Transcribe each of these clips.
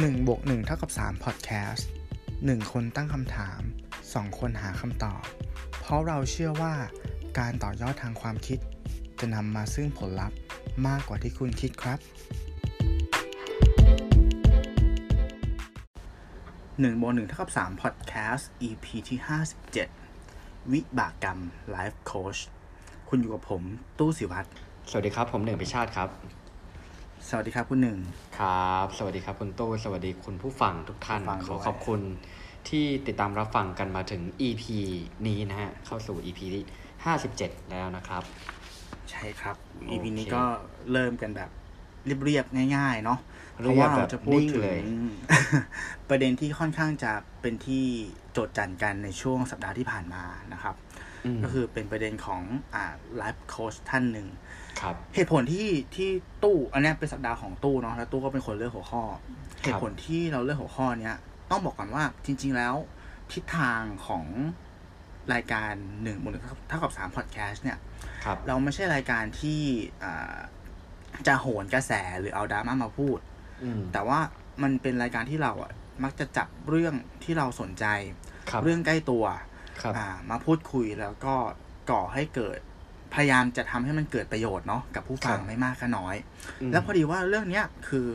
1บวก1เท่ากับ3 Podcast 1 คนตั้งคำถาม 2 คนหาคำตอบ เพราะเราเชื่อว่าการต่อยอดทางความคิด จะนำมาซึ่งผลลัพธ์มากกว่าที่คุณคิดครับ 1บวก1เท่ากับ3 Podcast EP ที่ 57 วิบากกรรม Life Coach คุณอยู่กับผมตู้สิวัตรสวัสดีครับ ผมหนึ่งพิชาติครับ สวัสดีครับคุณหนึ่งครับ สวัสดีครับคุณตู้สวัสดีคุณผู้ฟังทุกท่านผู้ฟังขอด้วยขอบคุณที่ติดตามรับฟังกันมาถึง EP นี้นะฮะ เข้าสู่ EP ที่57แล้วนะครับ ใช่ครับโอเค EP นี้ก็เริ่มกันแบบเรียบๆง่ายๆ เนาะเพเรียบราะว่าแบบเราจะพูดนิ่งถึเลยงประเด็นที่ค่อนข้างจะเป็นที่โจทย์จันกันในช่วงสัปดาห์ที่ผ่านมานะครับมก็คือเป็นประเด็นของอ่าไลฟ์โค้ชท่านหนึ่ง ครับ เหตุผลที่ที่ตู้อันเนี้ยเป็นสัปดาห์ของตู้เนาะแล้วตู้ก็เป็นคนเลือกหัวข้อ เหตุผลที่เราเลือกหัวข้อเนี้ยต้องบอกก่อนว่าจริง ๆ แล้ว ทิศทางของรายการหนึ่งบนเท่ากับสามพอดแคสต์เนี่ยครับเราไม่ใช่รายการที่อ่าจะโหนกระแสหรือเอาดราม่ามาพูดอืมแต่ว่ามันเป็นรายการที่เราอะมักจะจับเรื่องที่เราสนใจครับเรื่องใกล้ตัวครับอ่ามาพูดคุยแล้วก็ก่อให้เกิด พยายามจะทำให้มันเกิดประโยชน์เนาะกับผู้ฟังไม่มากก็น้อยมแล้วพอดีว่าเรื่องเนี้ยคือ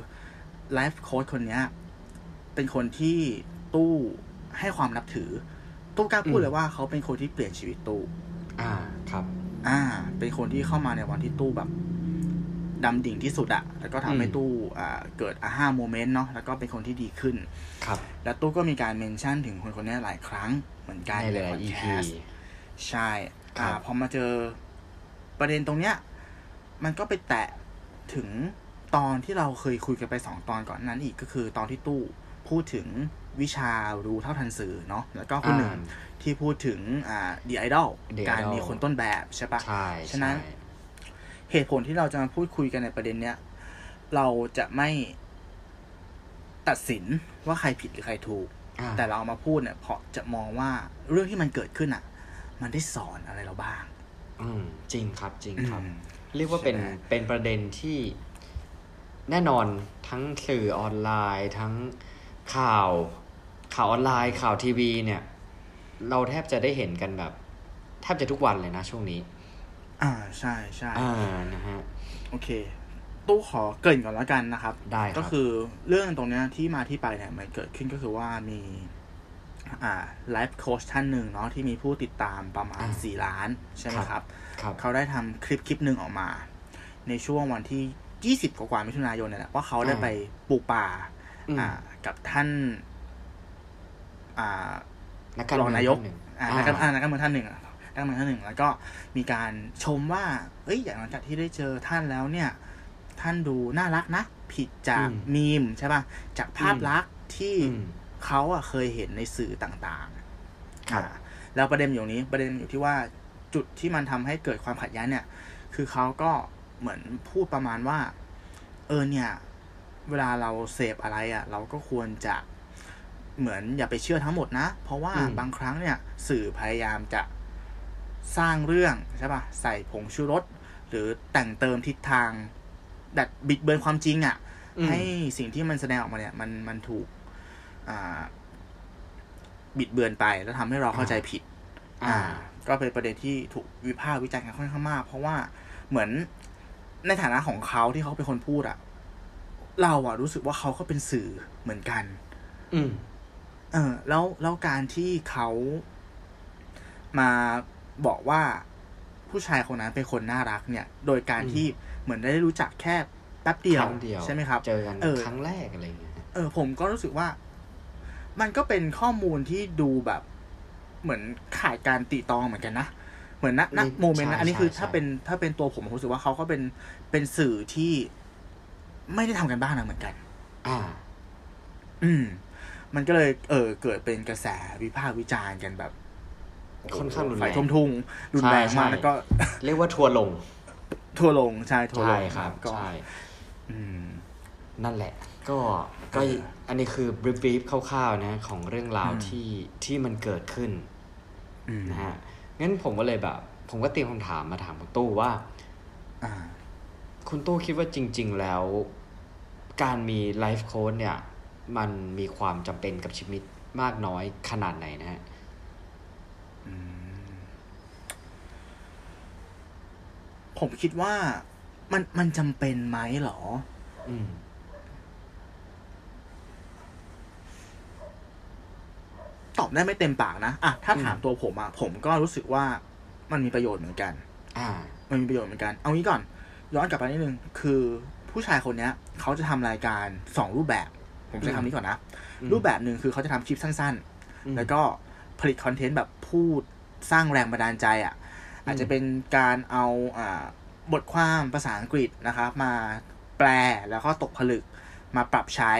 ไลฟ์โค้ชคนเนี้ยเป็นคนที่ตู้ให้ความนับถือ ตู้กล้าพูดเลยว่าเขาเป็นคนที่เปลี่ยนชีวิตตู้ อ่าครับ อ่า เป็นคนที่เข้ามาในวันที่ตู้แบบดำดิ่งที่สุดอะแล้วก็ทำให้อืมตู้อ่าเกิดอาห้าโมเมนต์เนาะแล้วก็เป็นคนที่ดีขึ้น ครับ แล้วตู้ก็มีการเมนชั่นถึงคนคนนี้หลายครั้งเหมือนกันในหลายพอดๆ EP แคสต์ใช่ครัอ่าบพอมาเจอ ประเด็นตรงเนี้ย มันก็ไปแตะถึงตอนที่เราเคยคุยกันไปสองตอนก่อนนั้นอีกก็คือตอนที่ตู้พูดถึงวิชารู้เท่าทันสื่อเนาะแล้วก็คนหนึ่งอ่าที่พูดถึงอ่า The Idol The การ Idol มีคนต้นแบบใช่ปะใช่ฉะนั้นใช่เหตุผลที่เราจะมาพูดคุยกันในประเด็นเนี้ยเราจะไม่ตัดสินว่าใครผิดหรือใครถูกอ่าแต่เราเอามาพูดเนี่ยเพราะจะมองว่าเรื่องที่มันเกิดขึ้นอะ มันได้สอนอะไรเราบ้าง อืมจริงครับจริงครับอืมเรียกว่าเป็นใช่ไหมเป็นประเด็นที่แน่นอนทั้งสื่อออนไลน์ ทั้งข่าว ข่าวออนไลน์ ข่าวทีวีเนี่ย เราแทบจะได้เห็นกันแบบ แทบจะทุกวันเลยนะช่วงนี้ อ่าใช่ใช่อ่านะฮะโอเค ตู้ขอเกริ่นก่อนแล้วกันนะครับ ได้ครับก็คือเรื่องตรงเนี้ยที่มาที่ไปเนี่ยมันเกิดขึ้นก็คือว่ามีอ่า ไลฟ์โค้ชท่านหนึ่งเนาะที่มีผู้ติดตามประมาณอ่าสี่ล้าน ใช่ไหมครับครับ เขาได้ทำคลิปคลิปหนึ่งออกมา ในช่วงวันที่ 20 กว่าๆมิถุนายนเนี่ยแหละว่าเขาได้อ่าไปปลูกป่าอืมอ่ากับท่านอ่านักการรองเมืองนายกท่หนึ่งอ่าอ่านักการอ่านักการเมืองท่านหนึ่งอะนักการเมืองท่านหนึ่งแล้วก็มีการชมว่า เอ้ยอย่างหลังจากที่ได้เจอท่านแล้วเนี่ย ท่านดูน่ารักนะ ผิดจากมีมใช่ป่ะจากภาพลักษณ์ที่อืม เขาอะเคยเห็นในสื่อต่างๆครับอ่าแล้วประเด็นอยู่นี้ประเด็นอยู่ที่ว่าจุดที่มันทำให้เกิดความขัดแย้งเนี่ย คือเขาก็เหมือนพูดประมาณว่า เออเนี่ย เวลาเราเสพอะไรอะ่ะ เราก็ควรจะเหมือนอย่าไปเชื่อทั้งหมดนะ เพราะว่าอืมบางครั้งเนี่ย สื่อพยายามจะสร้างเรื่องใช่ปะ่ะใส่ผงชูรสหรือแต่งเติมทิศทางแบบบิดเบือนความจริงอะ่ะอืมให้สิ่งที่มันแสดงออกมาเนี่ย มันมันถูกอ่า บิดเบือนไปแล้วทำให้เราเข้าใจผิด อ่า ก็เป็นประเด็นที่ถูกวิพากษ์วิจารณ์กันค่อนข้างมาก เพราะว่าเหมือนในฐานะของเขาที่เขาเป็นคนพูดอะเราอะรู้สึกว่าเขาก็เป็นสื่อเหมือนกัน อืม เออ แล้วแล้วการที่เขามาบอกว่าผู้ชายคนนั้นเป็นคนน่ารักเนี่ย โดยการอืมที่เหมือนได้รู้จักแค่แป๊บเดียวครั้งเดียวใช่ไหมครับ เจอกันเออครั้งแรกอะไรอย่างเงี้ย เออ ผมก็รู้สึกว่า มันก็เป็นข้อมูลที่ดูแบบ เหมือนขาดการตีตองเหมือนกันนะ เหมือนณณนี่โมเมนต์นะใช่อันนี้คือใช่ถ้าเป็นถ้าเป็นตัวผมผมรู้สึกว่าเขาก็เป็นเป็นสื่อที่ไม่ได้ทำกันบ้านนะเหมือนกัน อ่า อืม มันก็เลย เออ เกิดเป็นกระแสวิพากษ์วิจารณ์กันแบบโโหค่อนข้างรุนแรงไฟทุ่มทุ่งรุนแรงใช่มากใช่แล้วก็ เรียกว่าทัวร์ลง ทั่วลงใช่ทั่วลใช่งครับ ก็ใช่อืมนั่นแหละ ก็ก็เอออันนี้คือบรีฟคร่าวๆนะของเรื่องราวอืมที่ที่มันเกิดขึ้นอืมนะฮะงั้นผมก็เลยแบบ ผมก็เตรียมคำถามมาถามคุณตู้ว่าอ่าคุณตู้คิดว่าจริง ๆ แล้ว การมีไลฟ์โค้ดเนี่ย มันมีความจำเป็นกับชีวิตมากน้อยขนาดไหนนะฮะผมคิดว่ามันมันจำเป็นไหมเหรอ อืม ตอบได้ไม่เต็มปากนะอะถ้าอืมถามตัวผมอะผมก็รู้สึกว่ามันมีประโยชน์เหมือนกัน อ่า มันมีประโยชน์เหมือนกัน เอางี้ก่อน ย้อนกลับไปนิดนึง คือผู้ชายคนเนี้ยเขาจะทำรายการสองรูปแบบ ผมใช้คำนี้ก่อนนะอืมรูปแบบหนึ่งคือเขาจะทำคลิปสั้นอืมๆแล้วก็ผลิตคอนเทนต์แบบพูดสร้างแรงบันดาลใจอะ่ะ อาจจะเป็นการเอาอ่าบทความภาษาอังกฤษนะครับมาแปลแล้วก็ตกผลึกมาปรับใช้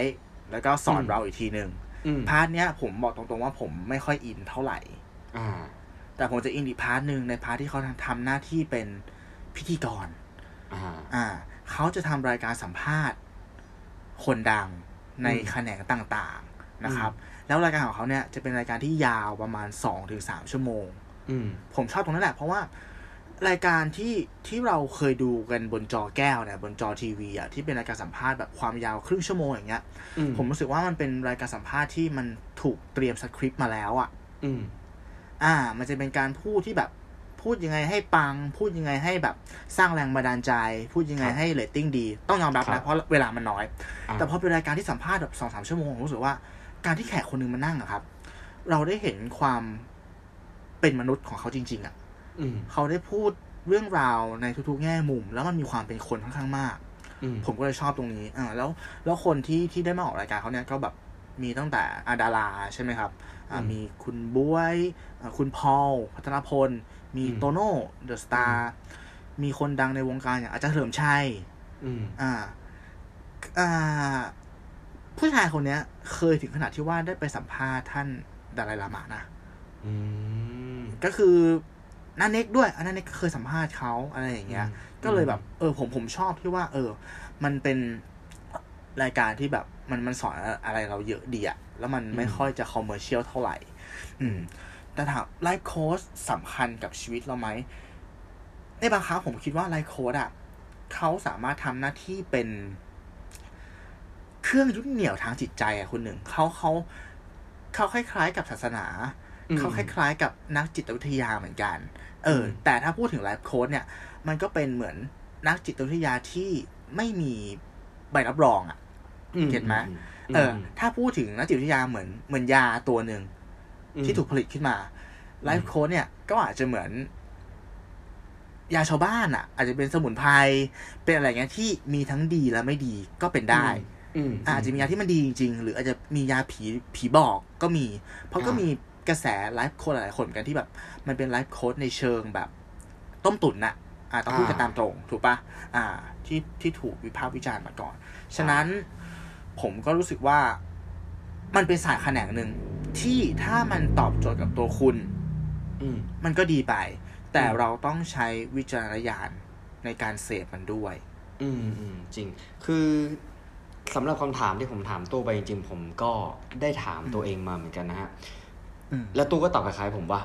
แล้วก็สอนอืมเราอีกทีหนึ่งอืม part เนี้ยผมบอกตรงๆว่าผมไม่ค่อยอินเท่าไหร่อ่าแต่ผมจะอินอีก part หนึ่งใน part ที่เขาทำหน้าที่เป็นพิธีกรอ่าอ่าเขาจะทำรายการสัมภาษณ์ คนดังในอืมแขนงต่างๆนะครับ แล้วรายการของเขาเนี่ยจะเป็นรายการที่ยาวประมาณสองถึงสามชั่วโมงอืมผมชอบตรงนั้นแหละเพราะว่า รายการที่ที่เราเคยดูกันบนจอแก้วเนี่ยบนจอทีวีอะที่เป็นรายการสัมภาษณ์แบบความยาวครึ่งชั่วโมงอย่างเงี้ยอืมผมรู้สึกว่ามันเป็นรายการสัมภาษณ์ที่มันถูกเตรียมสคริปต์มาแล้วอะอืมอ่า มันจะเป็นการพูดที่แบบพูดยังไงให้ปัง พูดยังไงให้แบบสร้างแรงบันดาลใจ พูดยังไงครับให้เรตติ้งดี ต้องยอมรับนะครับเพราะเวลามันน้อยอ่าแต่พอเป็นรายการที่สัมภาษณ์แบบสองสามชั่วโมงผมรู้สึกว่าการที่แขกคนหนึ่งมานั่งอะครับ เราได้เห็นความเป็นมนุษย์ของเขาจริง ๆอะอืม เขาได้พูดเรื่องราวในทุกๆ แง่มุม แล้วมันมีความเป็นคนค่อนข้างมากอืมผมก็เลยชอบตรงนี้อ่าแล้วแล้วคนที่ที่ได้มาออกรายการเขาเนี่ยก็แบบมีตั้งแต่อาดาราใช่ไหมครับอ่าอืมมีคุณบวยอ่าคุณพอลพัฒนพล มีอืมโตโน่เดอะสตาร์มีคนดังในวงการอย่างอาจารย์เฉลิมชัยอืมอ่าอ่า ผู้ชายคนเนี้ย เคยถึงขนาดที่ว่าได้ไปสัมภาษณ์ท่านดาไลลามะนะอืมก็คือ น้าเน็กด้วยอันน้าเน็กก็เคยสัมภาษณ์เขาอะไรอย่างเงี้ยอืมก็เลยแบบ เออ ผมผมชอบที่ว่า เออ มันเป็นรายการที่แบบมันมันสอนอะไรเราเยอะดีอะแล้วมันไม่ค่อยจะ commercial เท่าไหร่ อืม แต่ถามไลฟ์โค้ชสำคัญกับชีวิตเราไหมในบางครั้งผมคิดว่าไลฟ์โค้ชอะเขาสามารถทำหน้าที่เป็นเครื่องยึดเหนี่ยวทางจิตใจอะคุณหนึ่งเขาเขาเขาคล้ายๆกับศาสนาอืม เขาคล้ายๆกับนักจิตวิทยาเหมือนกัน เอออืมแต่ถ้าพูดถึงไลฟ์โค้ดเนี่ย มันก็เป็นเหมือนนักจิตวิทยาที่ไม่มีใบรับรองอะ่ะเก็ตไหมเออ ถ้าพูดถึงนักจิตวิทยาเหมือนเหมือนยาตัวหนึ่งอืมที่ถูกผลิตขึ้นมาไลฟ์โค้ดเนี่ยก็อาจจะเหมือน ยาชาวบ้านอะ่ะ อาจจะเป็นสมุนไพรเป็นอะไรเงี้ยที่มีทั้งดีและไม่ดีก็เป็นได้อืมอาจจะมียาที่มันดีจริงๆ หรืออาจจะมียาผีผีบอกก็มี เพราะก็อ่ามีมี กระแสไลฟ์โค้ดหลายๆคนเหมือนกันที่แบบ มันเป็นไลฟ์โค้ดในเชิงแบบ ต้มตุ๋นน่ะอ่าต้องพูดกันตามตรง ถูกปะอ่า ที่ที่ถูกวิพากษ์วิจารณ์มาก่อน ฉะนั้นผมก็รู้สึกว่ามันเป็นสายแขนงหนึ่งที่ถ้ามันตอบโจทย์กับตัวคุณ อืมมันก็ดีไป แต่อืมเราต้องใช้วิจารณญาณในการเสพมันด้วย อืมอืมจริง คือสำหรับคำถามที่ผมถามตัวไปจริงๆผมก็ได้ถามตัวเองมาเหมือนกันนะฮะอืม แล้วตู้ก็ตอบคล้ายๆผมว่า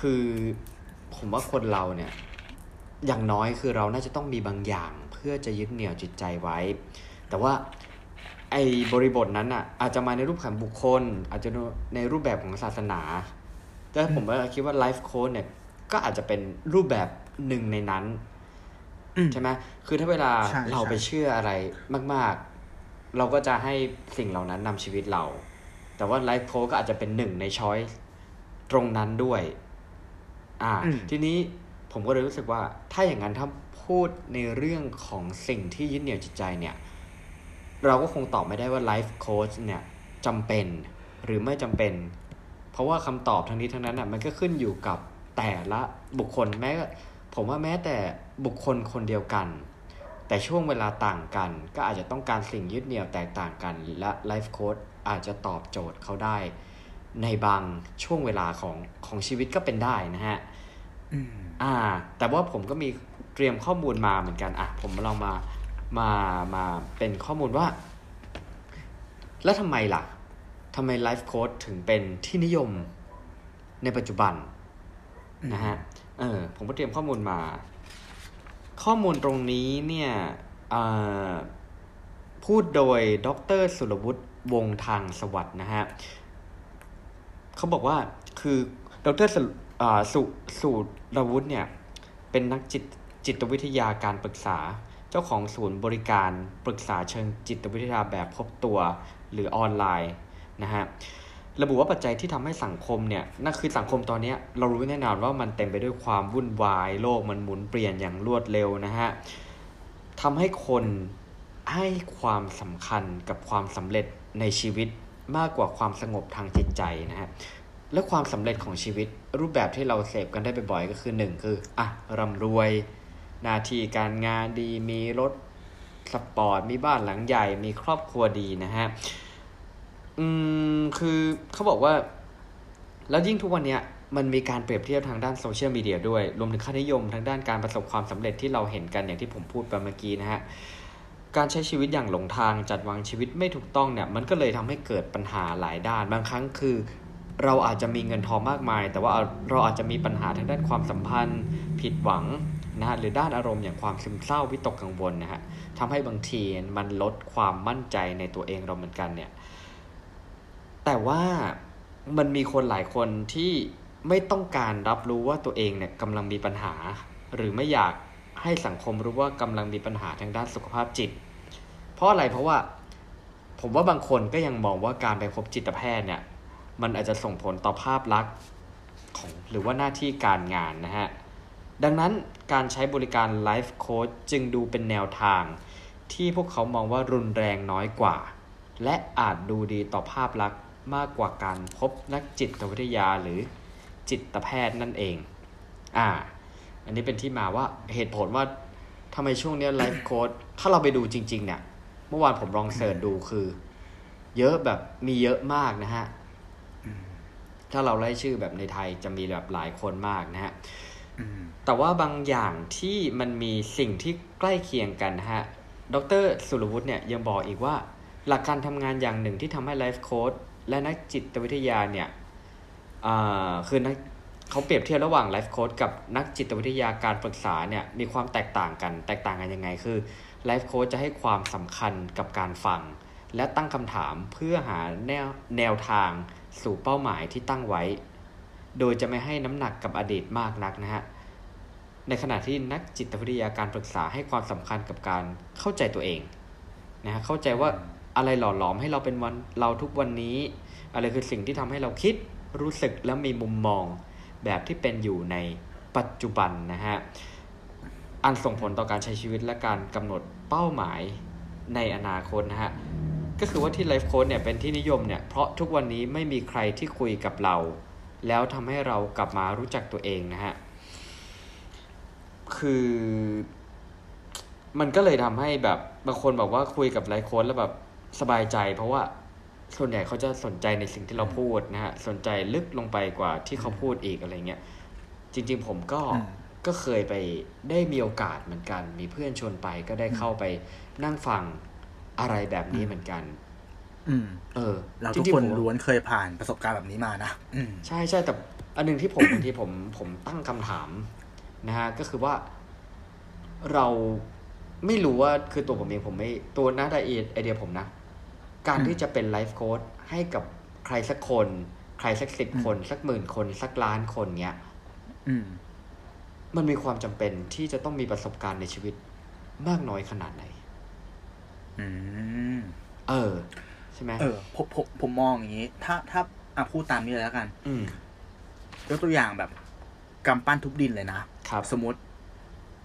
คือผมว่าคนเราเนี่ย อย่างน้อยคือเราน่าจะต้องมีบางอย่าง เพื่อจะยึดเหนี่ยวจิตใจไว้ แต่ว่าไอ้บริบทนั้นอะ อาจจะมาในรูปของบุคคล อาจจะในรูปแบบของศาสนา แต่ผมว่าคิดว่าไลฟ์โค้ดเนี่ย ก็อาจจะเป็นรูปแบบหนึ่งในนั้นอืมใช่ไหมคือถ้าเวลาใช่เราใช่ไปเชื่ออะไรมาก ๆ เราก็จะให้สิ่งเหล่านั้นนำชีวิตเรา แต่ว่าไลฟ์โค้ดก็อาจจะเป็นหนึ่งในช้อยตรงนั้นด้วย อ่าอืมทีนี้ผมก็เลยรู้สึกว่า ถ้าอย่างนั้นถ้าพูดในเรื่องของสิ่งที่ยึดเหนี่ยวจิตใจเนี่ย เราก็คงตอบไม่ได้ว่าไลฟ์โค้ชเนี่ยจำเป็นหรือไม่จำเป็น เพราะว่าคำตอบทั้งนี้ทั้งนั้นอะมันก็ขึ้นอยู่กับแต่ละบุคคลแม้ผมว่าแม้แต่บุคคลคนเดียวกัน แต่ช่วงเวลาต่างกัน ก็อาจจะต้องการสิ่งยึดเหนี่ยวแตกต่างกัน และไลฟ์โค้ช อาจจะตอบโจทย์เขาได้ ในบางช่วงเวลาของของชีวิตก็เป็นได้นะฮะอืมอ่า แต่ว่าผมก็มีเตรียมข้อมูลมาเหมือนกันอะผมลองมามามาเป็นข้อมูลว่า แล้วทำไมล่ะทำไมไลฟ์โค้ดถึงเป็นที่นิยมในปัจจุบันนะฮะ เออ ผมก็เตรียมข้อมูลมา ข้อมูลตรงนี้เนี่ยเอ่อพูดโดยดรสุรวุฒิ วงทางสวัสด์นะฮะเขาบอกว่าคือดรสุสุสุรวุฒิเนี่ยเป็นนักจิตจิตวิทยาการปรึกษา เจ้าของศูนย์บริการปรึกษาเชิงจิตวิทยาแบบพบตัวหรือออนไลน์นะฮะระบุว่าปัจจัยที่ทำให้สังคมเนี่ยนั่นคือสังคมตอนนี้เรารู้แน่นอนว่ามันเต็มไปด้วยความวุ่นวายโลกมันหมุนเปลี่ยนอย่างรวดเร็วนะฮะทำให้คนให้ความสำคัญกับความสำเร็จ ในชีวิตมากกว่าความสงบทางจิตใจนะฮะและความสำเร็จของชีวิตรูปแบบที่เราเสพกันได้บ่อยๆก็คือหนึ่งคืออะร่ำรวยหน้าที่การงานดีมีรถสปอร์ตมีบ้านหลังใหญ่มีครอบครัวดีนะฮะอืมคือเขาบอกว่า แล้วยิ่งทุกวันเนี้ยมันมีการเปรียบเทียบทางด้านโซเชียลมีเดียด้วย รวมถึงค่านิยมทางด้านการประสบความสำเร็จที่เราเห็นกันอย่างที่ผมพูดไปเมื่อกี้นะฮะ การใช้ชีวิตอย่างหลงทางจัดวางชีวิตไม่ถูกต้องเนี่ยมันก็เลยทำให้เกิดปัญหาหลายด้าน บางครั้งคือ เราอาจจะมีเงินทองมากมาย แต่ว่าเราอาจจะมีปัญหาทางด้านความสัมพันธ์ ผิดหวังนะฮะหรือด้านอารมณ์อย่างความซึมเศร้าวิตกกังวลนะฮะทำให้บางทีมันลดความมั่นใจในตัวเองเราเหมือนกันเนี่ยแต่ว่ามันมีคนหลายคนที่ไม่ต้องการรับรู้ว่าตัวเองเนี่ยกำลังมีปัญหา หรือไม่อยาก ให้สังคมรู้ว่ากำลังมีปัญหาทางด้านสุขภาพจิต เพราะอะไรเพราะว่า ผมว่าบางคนก็ยังมองว่าการไปพบจิตแพทย์เนี่ยมันอาจจะส่งผลต่อภาพลักษณ์ของหรือว่าหน้าที่การงานนะฮะ ดังนั้นการใช้บริการไลฟ์โค้ชจึงดูเป็นแนวทาง ที่พวกเขามองว่ารุนแรงน้อยกว่า และอาจดูดีต่อภาพลักษณ์มากกว่าการพบนักจิตวิทยาหรือจิตแพทย์นั่นเอง อ่า อันนี้เป็นที่มาว่าเหตุผลว่าทำไมช่วงนี้ไลฟ์โค้ดถ้าเราไปดูจริง ๆ เนี่ย เมื่อวานผมลองเสิร์ชดูคือ เยอะแบบมีเยอะมากนะฮะ ถ้าเราไล่ชื่อแบบในไทยจะมีแบบหลายคนมากนะฮะแต่ว่าบางอย่างที่มันมีสิ่งที่ใกล้เคียงกันนะฮะ ดรสุรวุฒิเนี่ยยังบอกอีกว่า หลักการทำงานอย่างหนึ่งที่ทำให้ไลฟ์โค้ดและนักจิตวิทยาเนี่ยคือนัก เขาเปรียบเทียบระหว่างไลฟ์โค้ดกับนักจิตวิทยาการปรึกษาเนี่ยมีความแตกต่างกัน แตกต่างกันยังไงคือไลฟ์โค้ดจะให้ความสำคัญกับการฟัง และตั้งคำถามเพื่อหาแนวแนวทางสู่เป้าหมายที่ตั้งไว้ โดยจะไม่ให้น้ำหนักกับอดีตมากนักนะฮะในขณะที่นักจิตวิทยาการปรึกษาให้ความสำคัญกับการเข้าใจตัวเองนะฮะเข้าใจว่าอะไรหล่อหลอมให้เราเป็นวันเราทุกวันนี้ อะไรคือสิ่งที่ทำให้เราคิดรู้สึกและมีมุมมอง แบบที่เป็นอยู่ในปัจจุบันนะฮะ อันส่งผลต่อการใช้ชีวิตและการกำหนดเป้าหมายในอนาคตนะฮะ ก็คือว่าที่ไลฟ์โค้ดเนี่ยเป็นที่นิยมเนี่ย เพราะทุกวันนี้ไม่มีใครที่คุยกับเรา แล้วทำให้เรากลับมารู้จักตัวเองนะฮะ คือมันก็เลยทำให้แบบบางคนบอกว่าคุยกับไลฟ์โค้ดแล้วแบบสบายใจ เพราะว่า ส่วนใหญ่เขาจะสนใจในสิ่งที่เราพูดนะฮะสนใจลึกลงไปกว่าที่เขาพูดอีกอะไรเงี้ยจริง ๆ ผมก็ก็เคยไปได้มีโอกาสเหมือนกัน มีเพื่อนชวนไปก็ได้เข้าไปนั่งฟังอะไรแบบนี้เหมือนกันอืมเออ เราทุกคนล้วนเคยผ่านประสบการณ์แบบนี้มานะอืมใช่ใช่แต่อันนึงที่ผมบางทีผมผมตั้งคำถามนะฮะก็คือว่าเราไม่รู้ว่าคือตัวผมเองผมไม่ตัวน้าไดไอเดียผมนะ การที่จะเป็นไลฟ์โค้ดให้กับใครสักคน ใครสักสิบคน สักหมื่นคน สักล้านคนเนี้ยมันมีความจำเป็นที่จะต้องมีประสบการณ์ในชีวิตมากน้อยขนาดไหนอืมเออ ใช่ไหมเออผมผมผมมองอย่างนี้ ถ้าถ้าอะพูดตามนี้เลยแล้วกัน อืมยกตัวอย่างแบบกำปั้นทุบดินเลยนะครับ สมมติ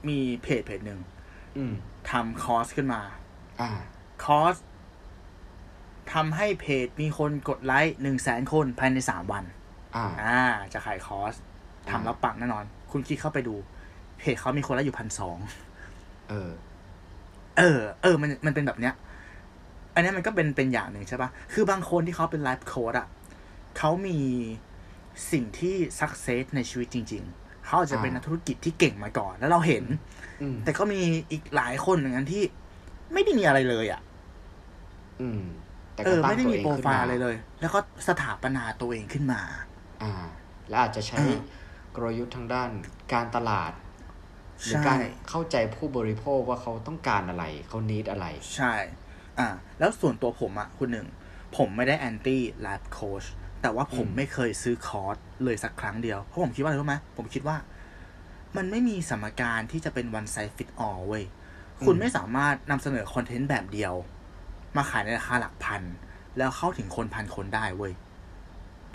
มีเพจเพจหนึ่งทำคอร์สขึ้นมา อ่า คอร์ส ทำให้เพจมีคนกดไลค์หนึ่งแสนคนภายในสามวัน อ่า อ่า จะขายคอร์สทำแล้วปังแน่นอน คุณคลิกเข้าไปดู เพจเขามีคนไลค์อยู่พันสองเออ เออ เออ มันมันเป็นแบบเนี้ย อันนี้มันก็เป็นเป็นอย่างหนึ่งใช่ปะคือบางคนที่เขาเป็นไลฟ์โค้ดอะเขามีสิ่งที่สักเซสในชีวิตจริง ๆ เขาอาจจะเป็นนักธุรกิจที่เก่งมาก่อน แล้วเราเห็น แต่ก็มีอีกหลายคนเหมือนกันที่ไม่ได้มีอะไรเลยอะ อืม เออไม่ได้มีโปรไฟล์อะไรเลย แล้วก็สถาปนาตัวเองขึ้นมา อ่า แล้วอาจจะใช้กลยุทธ์ทางด้านการตลาดหรือการเข้าใจผู้บริโภคว่าเขาต้องการอะไร เขานิดอะไร ใช่ อ่า แล้วส่วนตัวผมอะคุณหนึ่งผผมไม่ได้แอนตี้ไลฟ์โค้ชแต่ว่าผมอืมไม่เคยซื้อคอร์สเลยสักครั้งเดียว เพราะผมคิดว่าอะไรรู้ไหมผมคิดว่า มันไม่มีสมการที่จะเป็น one size fit all เว้ย คุณไม่สามารถนำเสนอคอนเทนต์แบบเดียว มาขายในราคาหลักพัน แล้วเข้าถึงคนพันคนได้เว้ย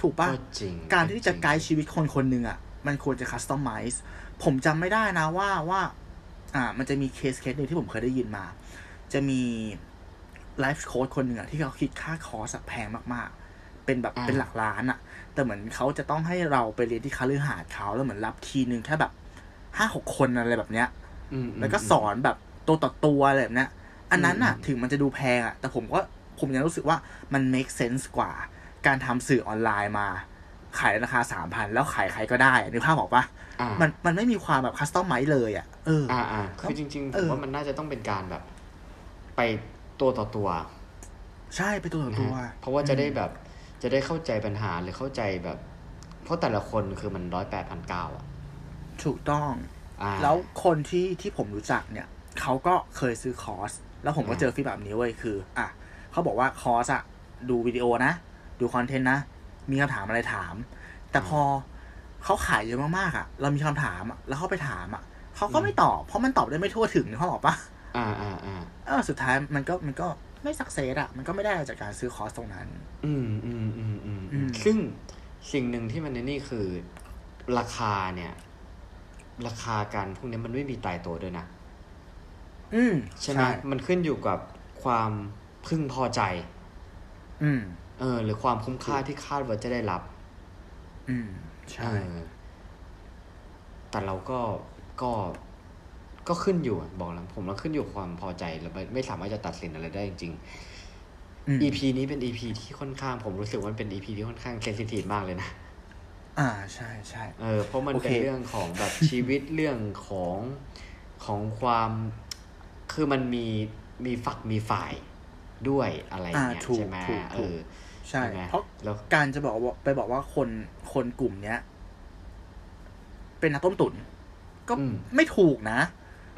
ถูกปะก็จริงการที่จะไกด์จริงชีวิตคนคนหนึ่งอะ มันควรจะ customize ผมจำไม่ได้นะว่าว่า อ่า มันจะมีเคสเคสหนึ่งที่ผมเคยได้ยินมา จะมีไลฟ์โค้ชคนหนึ่งอะที่เขาคิดค่าคอร์สอะแพงมากๆ เป็นแบบเป็นหลักล้านอะ แต่เหมือนเขาจะต้องให้เราไปเรียนที่คฤหาสน์เขาแล้วเหมือนรับทีนึงแค่แบบห้าหกคนอะไรแบบเนี้ยอืมแล้วก็สอนแบบตัวต่อตัวอะไรแบบเนี้ย อันนั้นน่ะอืมถึงมันจะดูแพงอะแต่ผมก็ผมยังรู้สึกว่ามัน make sense กว่า การทำสื่อออนไลน์มา ขายราคาสามพันแล้วขายใครก็ได้นึกภาพออกปะอ่ามันมันไม่มีความแบบคัสตอมไมซ์เลยอะเออออ่าอ่าคือจริงๆผเอมอว่ามันน่าจะต้องเป็นการแบบ ไปตัวต่อตัว ใช่ไปตัวต่อนะตัวฮะเพราะว่าจะได้แบบจะได้เข้าใจปัญหาหรือเข้าใจแบบ เพราะแต่ละคนคือมันร้อยแปดพันเก้าอะ ถูกต้องอ่าแล้วคนที่ที่ผมรู้จักเนี่ย เขาก็เคยซื้อคอร์ส แล้วผมก็อ่าเจอ feedback นี้เว้ยคือ อะเขาบอกว่าคอร์สอะดูวิดีโอนะ ดูคอนเทนต์นะ มีคำถามอะไรถาม แต่พอเขาขายเยอะมากๆอะเรามีคำถามอะแล้วเขาไปถามอะเขาก็ไม่ตอบ เพราะมันตอบได้ไม่ทั่วถึงนึกภาพออกปะอ่าอ่าอ่าเออสุดท้ายมันก็มันก็ไม่ success อะมันก็ไม่ได้อะไรจากการซื้อคอร์สตรงนั้นอืมอืมอืมอืมอืมซึ่งสิ่งหนึ่งที่มันในนี่คือ ราคาเนี่ย ราคาการพวกนี้มันไม่มีตายตัวด้วยนะ อืมใช่ไหมมันขึ้นอยู่กับความพึงพอใจ อืม เออ หรือความคุ้มค่าที่คาดว่าจะได้รับ อืม ใช่เออแต่เราก็ก็ก็ขึ้นอยู่อะบอกแล้วผมเราขึ้นอยู่กับความพอใจเราไม่ไม่สามารถจะตัดสินอะไรได้จริงอืมๆ EP นี้เป็น EP ที่ค่อนข้าง ผมรู้สึกว่ามันเป็น EP ที่ค่อนข้างเซนซิทีฟมากเลยนะอ่าใช่ใช่เออเพราะมันโอเป็เคนเรื่องของแบบชีวิตเรื่องของของความ คือมันมีมีฝักมีฝ่ายด้วยอะไรอย่างเงี้ยอ่าถูกใช่ไหมถูกเอถูกอใช่ไหมเพราะแล้วการจะบอกว่าไปบอกว่าคนคนกลุ่มเนี้ย เป็นนักต้มตุ๋นก็อืมไม่ถูกนะ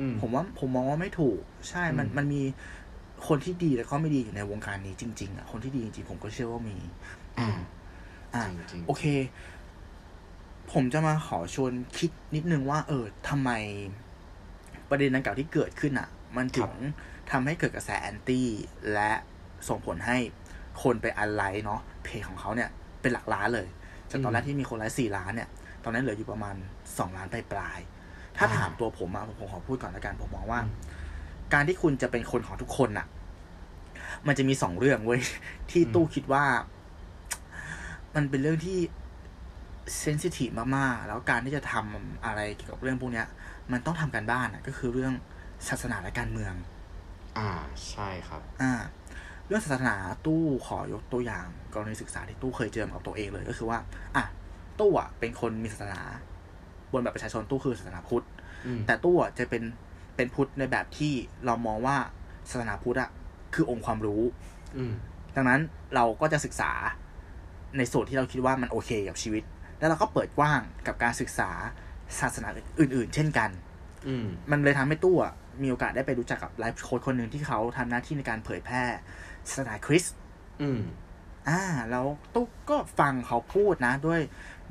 อืมผมว่าผมมองว่าไม่ถูก ใช่มันอืมมันมีคนที่ดีแล้วก็ไม่ดีอยู่ในวงการนี้จริง ๆอะคนที่ดีจริงๆผมก็เชื่อว่ามี อ่า อ่าจริงๆโอเค ผมจะมาขอชวนคิดนิดนึงว่า เออทำไมประเด็นดังกล่าวที่เกิดขึ้นอะ มันถึงทำให้เกิดกระแสแอนตี้และส่งผลให้คนไปอันไลค์เนาะเพจของเขาเนี่ยเป็นหลักล้านเลย จากตอนแรกที่มีคนไลค์สี่ล้านเนี่ย ตอนนั้นเหลืออยู่ประมาณสองล้านปลายปลายๆถ้าอ่าถามตัวผมอะผมขอพูดก่อนละกันผมมองว่าอืมการที่คุณจะเป็นคนของทุกคนน่ะมันจะมีสองเรื่องเว้ยที่อืมตู้คิดว่า มันเป็นเรื่องที่เซนซิทีฟมากๆ แล้วการที่จะทำอะไรเกี่ยวกับเรื่องพวกเนี้ย มันต้องทำการบ้านอะก็คือเรื่อง ศาสนาและการเมือง อ่าใช่ครับอ่าเรื่องศาสนาตู้ขอยกตัวอย่างกรณีศึกษาที่ตู้เคยเจอมากับตัวเองเลยก็คือว่าอะตู้อะเป็นคนมีศาสนาบนแบบประชาชนตู้คือศาสนาพุทธอืมแต่ตู้อะจะเป็นเป็นพุทธในแบบที่เรามองว่าศาสนาพุทธอะคือองค์ความรู้ อืมดังนั้นเราก็จะศึกษาในส่วนที่เราคิดว่ามันโอเคกับชีวิต แล้วเราก็เปิดกว้างกับการศึกษาศาสนาอื่น ๆ เช่นกันอื มมันเลยทำให้ตู้อะมีโอกาสได้ไปรู้จักกับไลฟ์โค้ชคนหนึ่งที่เขาทำหน้าที่ในการเผยแพร่ศาสนาคริสต์อืมอ่า แล้วตู้ก็ฟังเขาพูดนะ ด้วย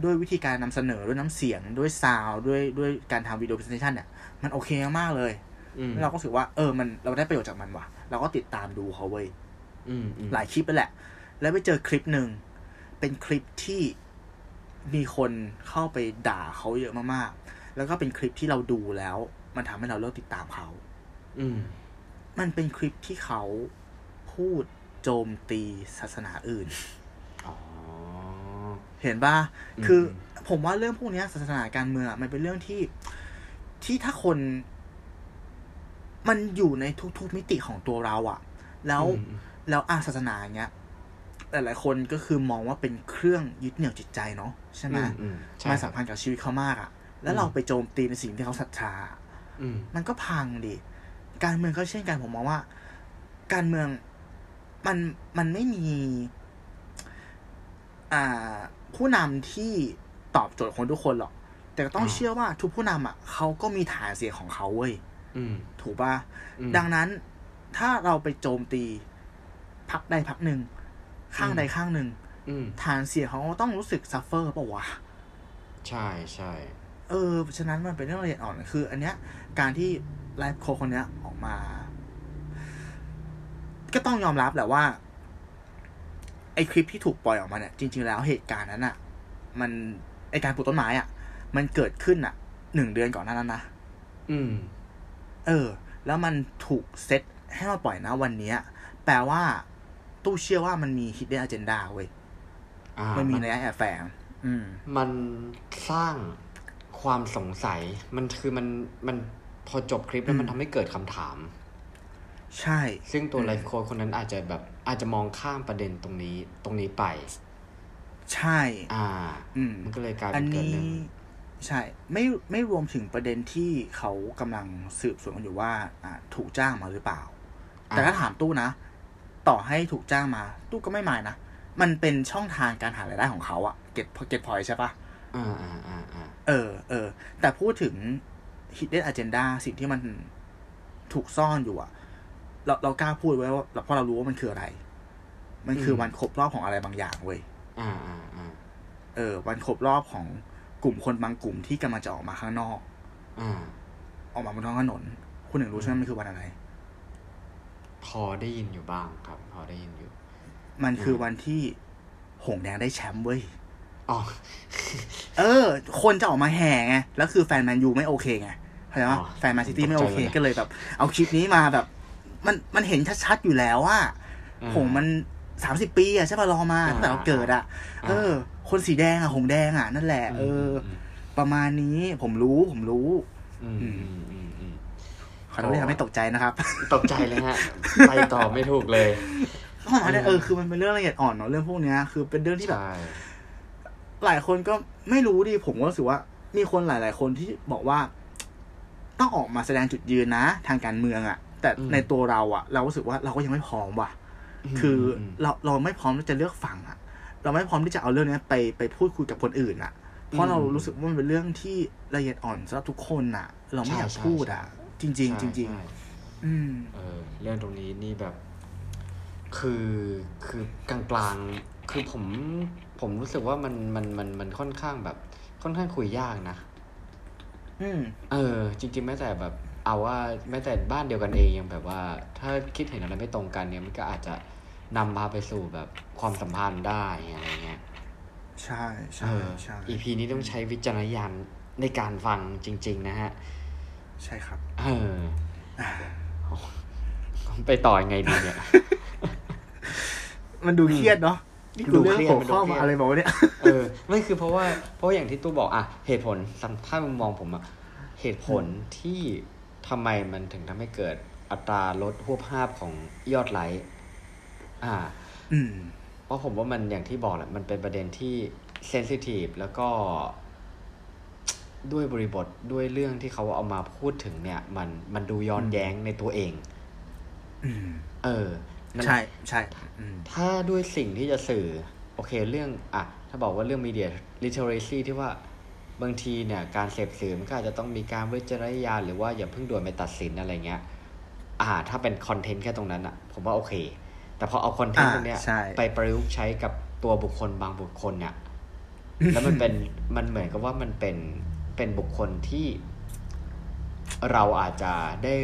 ด้วยวิธีการนำเสนอด้วยน้ำเสียงด้วยซาวด้วยด้วยการทำวิดีโอ presentation เนี่ยมันโอเคมากๆเลยอืมแล้วเราก็รู้สึกว่า เออมันเราได้ประโยชน์จากมันว่ะ เราก็ติดตามดูเขาเว้ยอืมอืมหลายคลิปไปแหละ แล้วไปเจอคลิปหนึ่ง เป็นคลิปที่มีคนเข้าไปด่าเขาเยอะมากๆ แล้วก็เป็นคลิปที่เราดูแล้ว มันทำให้เราเลิกติดตามเขา อืม มันเป็นคลิปที่เขาพูดโจมตีศาสนาอื่นอ๋อเห็นป่ะอืมคือผมว่าเรื่องพวกเนี้ยศาสนาการเมืองอะมันเป็นเรื่องที่ที่ถ้าคน มันอยู่ในทุกๆมิติของตัวเราอะแล้วอืมแล้วอาศาสนาเงี้ยหลายๆคนก็คือมองว่าเป็นเครื่องยึดเหนี่ยวจิตใจเนาะใช่ไหมอืมอืมใช่มันครัสับมพันธ์กับชีวิตเขามากอะ แล้วอืมเราไปโจมตีในสิ่งที่เขาศรัทธาอืมมันก็พังดิการเมืองก็เช่นกันผมมองว่า การเมืองมันมันไม่มี อ่า ผู้นำที่ตอบโจทย์คนทุกคนหรอก แต่ก็ต้องอ่าเชื่อว่าทุกผู้นำอะเขาก็มีฐานเสียงของเขาเว้ยอืมถูกป่ะอืมดังนั้นถ้าเราไปโจมตีพรรคใดพรรคหนึ่ง ข้างใดข้างหนึ่งอืมฐานเสียงเขาก็ต้องรู้สึก suffer ป่าวะ ใช่ใช่ เออฉะนั้นมันเป็นเรื่องละเอียดอ่อนคือ อันเนี้ย การที่ไลฟ์โค้ชคนเนี้ยออกมา ก็ต้องยอมรับแหละว่าไอคลิปที่ถูกปล่อยออกมาเนี่ย จริง ๆ แล้วเหตุการณ์นั้นอะมันไอการปลูกต้นไม้อะมันเกิดขึ้นอะหนึ่งเดือนก่อนหน้านั้นนะอืม เออ แล้วมันถูกเซตให้มาปล่อยนะวันเนี้ย แปลว่า ตู้เชื่อว่ามันมี hidden agenda เว้ยอ่ามันมีมันในยแอบแฝงอืมมันสร้าง ความสงสัยมันคือมันมันพอจบคลิปแล้วมันทำให้เกิดคำถาม ใช่ ซึ่งตัวอืมไลฟ์โค้ชคนนั้นอาจจะแบบอาจจะมองข้ามประเด็นตรงนี้ตรงนี้ไป ใช่ อ่า อืมมันก็เลยกลายอัเป็นนเกิดนี้เรื่องใช่ ไม่ไม่รวมถึงประเด็นที่เขากำลังสืบสวนกันอยู่ว่า อ่า ถูกจ้างมาหรือเปล่าอ่าแต่ถ้าถามตู้นะ ต่อให้ถูกจ้างมา ตู้ก็ไม่มายนะ มันเป็นช่องทางการหารายได้ของเขาอะเก็ตเก็ตพอยใช่ปะ อ่าอ่าอ่าอ่าเออเออแต่พูดถึง hidden agenda สิ่งที่มันถูกซ่อนอยู่อะเราเรากล้าพูดไว้ว่าเพราะเรารู้ว่ามันคืออะไร มันคือวันครบรอบของอะไรบางอย่างเว้ยอ่าอ่าอ่าเออ วันครบรอบของกลุ่มคนบางกลุ่มที่กำลังจะออกมาข้างนอกอ่าออกมาบนท้องถนน คุณหนึ่งรู้ใช่ไหมมันคือวันอะไร พอได้ยินอยู่บ้างครับ พอได้ยินอยู่ มันคือมวันที่หงส์แดงได้แชมป์เว้ย อ๋อ เออ คนจะออกมาแห่ไง แล้วคือแฟนแมนยูไม่โอเคไงเข้าใจไหมอ๋อแฟนแมนซิตี้ไม่โอเคตกใจเลยก็เลยแบบ เอาคลิปนี้มาแบบ มันมันเห็นชัดๆอยู่แล้วว่าอ่าหงส์มันสามสิบปีอะใช่ป่ะรอมาอ่าตั้งแต่เราเกิดอะอ่าเออ คนสีแดงอะหงส์แดงอะนั่นแหละเอออ ประมาณนี้ผมรู้ผมรู้อืมอืมอืมอืมอืมขอโทษที่ทำให้ตกใจนะครับ ตกใจเลยฮะ ไปต่อไม่ถูกเลยเข้ามาเนี่ยเออคือมันเป็นเรื่องละเอียดอ่อนเนาะเรื่องพวกเนี้ยคือเป็นเรื่องที่แบบใช่ หลายคนก็ไม่รู้ดิผมก็รู้สึกว่า มีคนหลาย ๆ คนที่บอกว่า ต้องออกมาแสดงจุดยืนนะ ทางการเมืองอะแต่ในตัวเราอะเรารู้สึกว่าเราก็ยังไม่พร้อมว่ะ คืออมเราเราไม่พร้อมที่จะเลือกฝั่งอะเราไม่พร้อมที่จะเอาเรื่องเนี้ยไปไปพูดคุยกับคนอื่นอะเพราะเรารู้สึกว่ามันเป็นเรื่องที่ละเอียดอ่อนสำหรับทุกคนอะเราไม่อยากใช่พูดอะใช่จริง ๆจใช่ริงใช่ๆอืมเออเรื่องตรงนี้นี่แบบ คือคือกลางๆคือผม ผมรู้สึกว่ามันมันมันมันค่อนข้างแบบ ค่อนข้างคุยยากนะอืมเออ จริง ๆ แม้แต่แบบ เอาว่าแม้แต่บ้านเดียวกันเองยังแบบว่า ถ้าคิดเห็นอะไรไม่ตรงกันเนี่ยมันก็อาจจะนำพาไปสู่แบบความสัมพันธ์ได้อะไรเงี้ยใช่เอใช่อใช่ EP นี้ต้องใช้วิจารณญาณในการฟังจริง ๆ นะฮะ ใช่ครับ เออไปต่อยังไงดีเนี่ย มันดูเครียดเนาะ นี่คือเรื่องดูเครียดหัวข้อมันดูเครียดมาอะไรบอกว่าเนี่ยเออไม่คือเพราะว่าเพราะว่าอย่างที่ตู้บอกอะเหตุผลสำถ้ามุมมองผมอะเหตุผลที่ทำไมมันถึงทำให้เกิดอัตราลดหัวภาพของยอดไลค์อ่า อืมเพราะผมว่ามันอย่างที่บอกแหละมันเป็นประเด็นที่เซนซิทีฟแล้วก็ด้วยบริบทด้วยเรื่องที่เขาเอามาพูดถึงเนี่ย มันมันดูย้อนแย้งในตัวเองอืมเออนั่น ใช่ใช่อืมถ้าด้วยสิ่งที่จะสื่อ โอเคเรื่องอะถ้าบอกว่าเรื่อง media literacy ที่ว่าบางทีเนี่ยการเสพสื่อมันก็อาจจะต้องมีการวิจารณญาณหรือว่าอย่าเพิ่งด่วนไปตัดสินอะไรเงี้ย อ่า ถ้าเป็นคอนเทนต์แค่ตรงนั้นอะ ผมว่าโอเค แต่พอเอาคอนเทนต์ตรงเนี้ยอ่าใช่ไปประยุกต์ใช้กับตัวบุคคลบางบุคคลเนี่ยแล้วมันเป็นมันเหมือนกับว่ามันเป็นเป็นบุคคลที่ เราอาจจะได้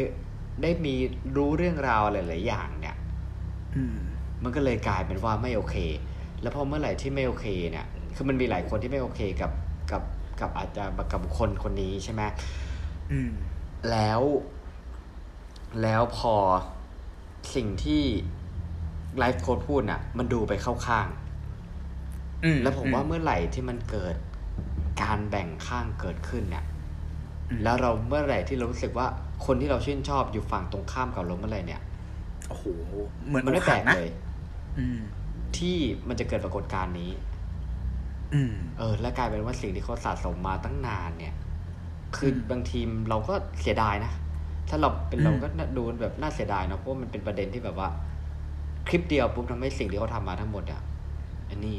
ได้มีรู้เรื่องราวหลาย ๆ อย่างเนี่ยอื มมันก็เลยกลายเป็นว่าไม่โอเค แล้วพอเมื่อไหร่ที่ไม่โอเคเนี่ยคือมันมีหลายคนที่ไม่โอเคกับกับกับอาจจะกับบุคคลคนนี้ใช่ไหมอืมแล้ว แล้วพอสิ่งที่ไลฟ์โค้ดพูดน่ะ มันดูไปเข้าข้างอืมแล้วผมว่าเมื่อไหร่ที่มันเกิดการแบ่งข้างเกิดขึ้นเนี่ยอืมแล้วเราเมื่อไหร่ที่เรารู้สึกว่าคนที่เราชื่นชอบอยู่ฝั่งตรงข้ามกับเราเมื่อไหร่เนี่ย โอ้โหเหมือนมันไม่แปลกนะเลยอืมที่มันจะเกิดปรากฏการณ์นี้อืมเออ และกลายเป็นว่าสิ่งที่เขาสะสมมาตั้งนานเนี่ย คืออมบางทีเราก็เสียดายนะ ถ้าเราเป็นอืมเราก็น่าดูแบบน่าเสียดายเนอะเพราะว่ามันเป็นประเด็นที่แบบว่า คลิปเดียวปุ๊บทำให้สิ่งที่เขาทำมาทั้งหมดอะอันนี้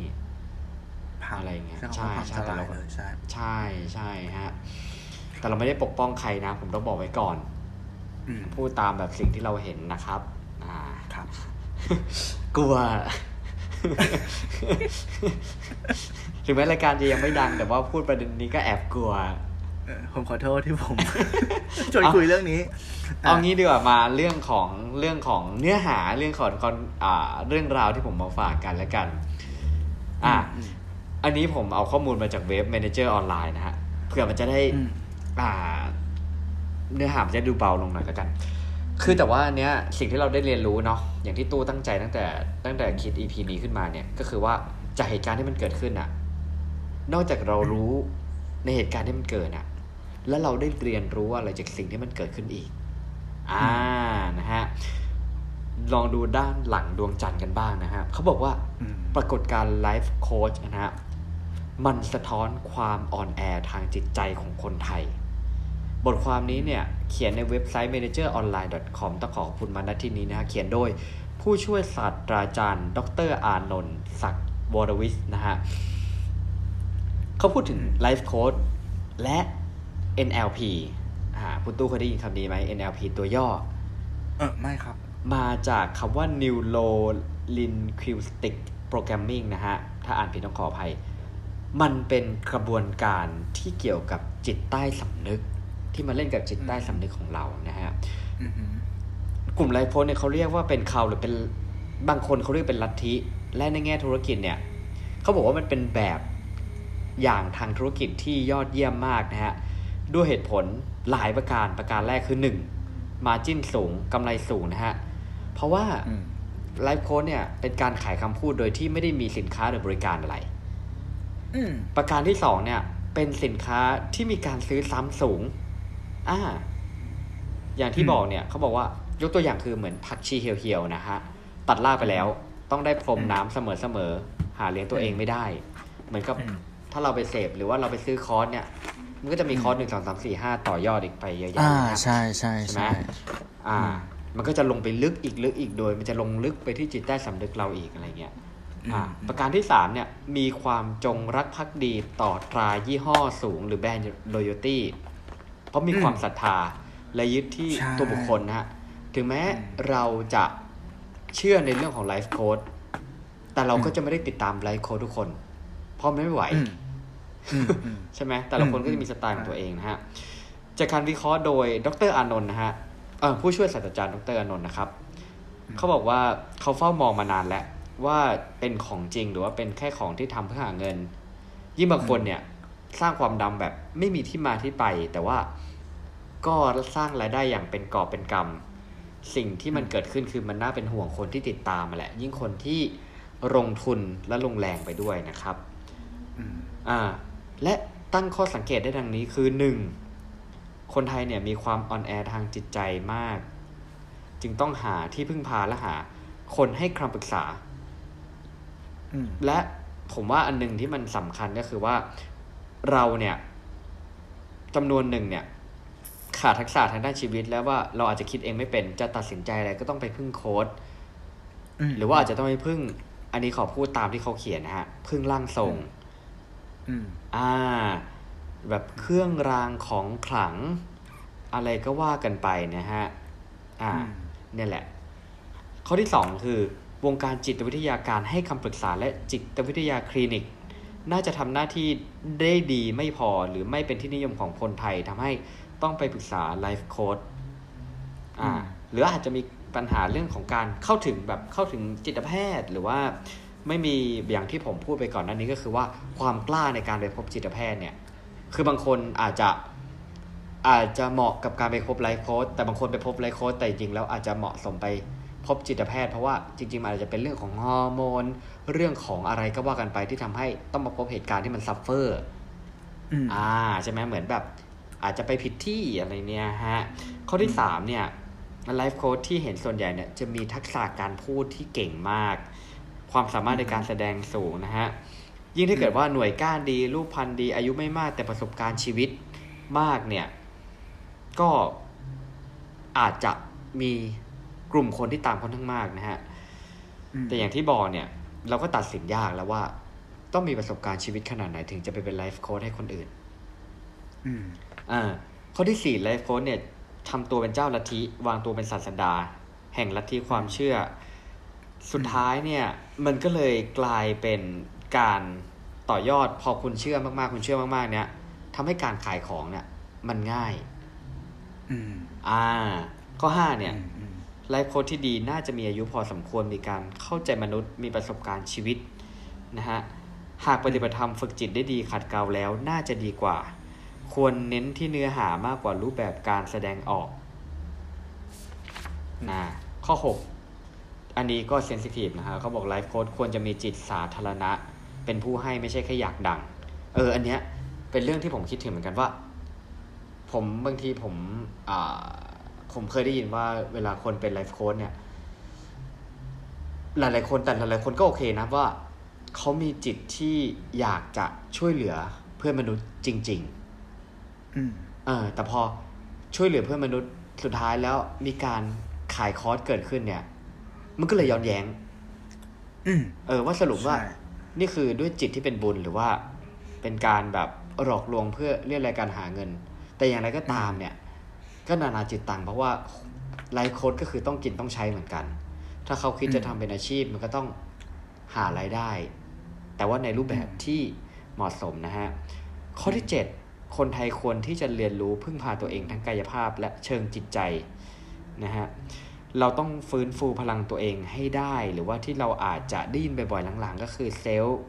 พังอะไรเงี้ยใช่คำว่าใช่พังใช่ทลายแต่เราเลยใช่ใช่ใช่ฮะแต่เราไม่ได้ปกป้องใครนะ ผมต้องบอกไว้ก่อนอืมพูดตามแบบสิ่งที่เราเห็นนะครับอ่า ครับ กลัว ถึงแม้รายการจะยังไม่ดัง แต่ว่าพูดประเด็นนี้ก็แอบกลัวเออผมขอโทษที่ผมชวนคุยเรื่องนี้ เอางี้ดีกว่ามาเรื่องของเรื่องของเนื้อหาเรื่องของคอนอ่าเรื่องราวที่ผมมาฝากกันแล้วกัน อ่าอืมอันนี้ผมเอาข้อมูลมาจากเว็บ Manager ออนไลน์นะฮะเผื่อมันจะได้อืมอ่า เนื้อหามันจะดูเบาลงหน่อยแล้วกัน คือแต่ว่าอันเนี้ยสิ่งที่เราได้เรียนรู้เนาะอย่างที่ตู้ตั้งใจตั้งแต่ตั้งแต่คิด EP นี้ขึ้นมาเนี่ยก็คือว่าจากเหตุการณ์ที่มันเกิดขึ้นอะนอกจากเรารู้ในเหตุการณ์ที่มันเกิดอะแล้วเราได้เรียนรู้อะไรจากสิ่งที่มันเกิดขึ้นอีก อ่านะฮะลองดูด้านหลังดวงจันทร์กันบ้างนะฮะเขาบอกว่าอืมปรากฏการไลฟ์โค้ชนะฮะมันสะท้อนความอ่อนแอทางจิตใจของคนไทย บทความนี้เนี่ยเขียนในเว็บไซต์ manageronline.com ต้องขอขอบคุณมาณที่นี้นะฮะเขียนโดยผู้ช่วยศาสตราจารย์ ดรอานนท์ศักดิ์วรวิสนะฮะเขาพูดถึงไลฟ์โค้ดและ NLP อ่าคุณตู้เคยได้ยินคำนี้ไหม NLP ตัวย่อ เออไม่ครับ มาจากคำว่า Neuro Linguistic Programming นะฮะ ถ้าอ่านผิดต้องขออภัย มันเป็นกระบวนการที่เกี่ยวกับจิตใต้สำนึก ที่มาเล่นกับจิตใต้สำนึกของเรานะฮะอือหือกลุ่มไลฟ์โพสเนี่ยเขาเรียกว่าเป็นเขาหรือเป็นบางคนเขาเรียกเป็นลัทธิ และในแง่ธุรกิจเนี่ยเขาบอกว่ามันเป็นแบบอย่างทางธุรกิจที่ยอดเยี่ยมมากนะฮะด้วยเหตุผลหลายประการประการแรกคือ 1. มาจิ้นสูงกำไรสูงนะฮะเพราะว่าอืมไลฟ์โค้ดเนี่ยเป็นการขายคำพูดโดยที่ไม่ได้มีสินค้าหรือบริการอะไรอืมประการที่สองเนี่ยเป็นสินค้าที่มีการซื้อซ้ำสูง อ่า อย่างที่อืมบอกเนี่ยเขาบอกว่ายกตัวอย่างคือเหมือนผักชีเหี่ยวๆนะฮะตัดรากไปแล้ว ต้องได้พรมน้ำเสมอๆหาเลี้ยงตัวเองไม่ได้ เหมือนกับอืมถ้าเราไปเสพหรือว่าเราไปซื้อคอร์สเนี่ยมันก็จะมีคอร์สหนึ่งสองสามสี่ห้าต่อยอดอีกไปเยอะๆอ่านะครับใช่ใช่ใช่ไหมใช่อ่าอืมมันก็จะลงไปลึกอีกลึกอีกโดย มันจะลงลึกไปที่จิตใต้สำนึกเราอีกอะไรเงี้ยอ่าประการที่สามเนี่ยมีความจงรักภักดีต่อตรายี่ห้อสูงหรือแบรนด์ loyalty เพราะมีความศรัทธาและยึดที่ใช่ตัวบุคคลนะฮะ ถึงแม้อืมเราจะเชื่อในเรื่องของไลฟ์โค้ดแต่เราก็อืมจะไม่ได้ติดตามไลฟ์โค้ดทุกคน เพราะมันไม่ไหวอืมอืมอืมใช่ไหมแต่ละคนอืมก็จะมีสไตล์ของใช่ตัวเองนะฮะ จากการวิเคราะห์โดยดรอานนท์นะฮะเออผู้ช่วยศาสตราจารย์ดรอานนท์นะครับ เขาบอกว่าเขาเฝ้ามองมานานแล้วว่าเป็นของจริงหรือว่าเป็นแค่ของที่ทำเพื่อหาเงิน ยิ่งบางคนเนี่ย สร้างความดำแบบไม่มีที่มาที่ไป แต่ว่าก็สร้างรายได้อย่างเป็นกอบเป็นกำสิ่งที่มันเกิดขึ้นคือมันน่าเป็นห่วงคนที่ติดตามมาแหละ ยิ่งคนที่ลงทุนและลงแรงไปด้วยนะครับอืมอ่า และตั้งข้อสังเกตได้ดังนี้คือหนึ่งคนไทยเนี่ยมีความอ่อนแอทางจิตใจมาก จึงต้องหาที่พึ่งพาและหา คนให้คำปรึกษาอืมและผมว่าอันหนึ่งที่มันสำคัญก็คือว่า เราเนี่ยจำนวนหนึ่งเนี่ยขาดทักษะทางด้านชีวิตแล้วว่าเราอาจจะคิดเองไม่เป็นจะตัดสินใจอะไรก็ต้องไปพึ่งโค้ดมหรือว่าอาจจะต้องไปพึ่ง อันนี้ขอพูดตามที่เขาเขียนนะฮะ พึ่งร่างทรงอืมอ่า แบบเครื่องรางของขลัง อะไรก็ว่ากันไปนะฮะ อ่าอืมเนี่ยแหละ ข้อที่สองคือ วงการจิตวิทยาการให้คำปรึกษาและจิตวิทยาคลินิก น่าจะทำหน้าที่ได้ดีไม่พอหรือไม่เป็นที่นิยมของคนไทยทำให้ต้องไปปรึกษาไลฟ์โค้ดอ่าอืมหรืออาจจะมีปัญหาเรื่องของการเข้าถึงแบบเข้าถึงจิตแพทย์หรือว่าไม่มีอย่างที่ผมพูดไปก่อนหน้านี้ก็คือว่าความกล้าในการไปพบจิตแพทย์เนี่ย คือบางคนอาจจะอาจจะเหมาะกับการไปพบไลฟ์โค้ชแต่บางคนไปพบไลฟ์โค้ชแต่จริงๆแล้วอาจจะเหมาะสมไป พบจิตแพทย์เพราะว่าจริงๆมันอาจจะเป็นเรื่องของฮอร์โมน เรื่องของอะไรก็ว่ากันไปที่ทำให้ต้องมาพบเหตุการณ์ที่มัน suffer อืมอ่าใช่ไหมเหมือนแบบ อาจจะไปผิดที่อะไรเนี่ยฮะ ข้อที่สามเนี่ยไลฟ์โค้ดที่เห็นส่วนใหญ่เนี่ยจะมีทักษะการพูดที่เก่งมาก ความสามารถในการแสดงสูงนะฮะ ยิ่งถ้าเกิดว่าหน่วยก้านดี รูปพันธุ์ดี อายุไม่มากแต่ประสบการณ์ชีวิตมากเนี่ย ก็อาจจะมีก ลุ่มคนที่ตามค่อนข้างมากนะฮะอืมแต่อย่างที่บอกเนี่ย เราก็ตัดสินยากแล้วว่า ต้องมีประสบการณ์ชีวิตขนาดไหนถึงจะไปเป็นไลฟ์โค้ดให้คนอื่นอืมอ่าข้อที่สี่ไลฟ์โค้ดเนี่ยทำตัวเป็นเจ้าลัทธิวางตัวเป็นศาสดา แห่งลัทธิความเชื่อ สุดท้ายเนี่ย มันก็เลยกลายเป็นการต่อยอดพอคุณเชื่อมากๆ คุณเชื่อมากๆ เนี่ยทำให้การขายของเนี่ย มันง่าย อืม อ่า ข้อห้าเนี่ยอืมอืม ไลฟ์โค้ดที่ดีน่าจะมีอายุพอสมควรมีการเข้าใจมนุษย์มีประสบการณ์ชีวิตนะฮะหากปฏิบัติธรรมฝึกจิตได้ดีขัดเกลาแล้วน่าจะดีกว่า ควรเน้นที่เนื้อหามากกว่ารูปแบบการแสดงออกนะข้อ 6 อันนี้ก็ sensitive นะฮะเขาบอกไลฟ์โค้ชควรจะมีจิตสาธารณะ เป็นผู้ให้ไม่ใช่แค่อยากดัง เออ อันเนี้ยเป็นเรื่องที่ผมคิดถึงเหมือนกันว่า ผมบางทีผมอ่า ผมเคยได้ยินว่าเวลาคนเป็นไลฟ์โค้ชเนี่ย หลายๆคนแต่หลายๆคนก็โอเคนะว่าเขามีจิตที่อยากจะช่วยเหลือเพื่อนมนุษย์จริงอืมๆเออแต่พอช่วยเหลือเพื่อนมนุษย์สุดท้ายแล้วมีการขายคอร์สเกิดขึ้นเนี่ย มันก็เลยย้อนแย้งอืมเออว่าสรุปว่าใช่นี่คือด้วยจิตที่เป็นบุญหรือว่า เป็นการแบบหลอกลวงเพื่อเรียกรายการหาเงิน แต่อย่างไรก็ตามเนี่ย ก็นานาจิตตังเพราะว่าไลฟ์โค้ดก็คือต้องกินต้องใช้เหมือนกัน ถ้าเขาคิดจะทำเป็นอาชีพมันก็ต้องหารายได้ แต่ว่าในรูปแบบที่เหมาะสมนะฮะ ข้อที่ 7 คนไทยควรที่จะเรียนรู้พึ่งพาตัวเองทั้งกายภาพและเชิงจิตใจนะฮะ เราต้องฟื้นฟูพลังตัวเองให้ได้ หรือว่าที่เราอาจจะได้ยินบ่อยๆหลังๆ ก็คือเซลล์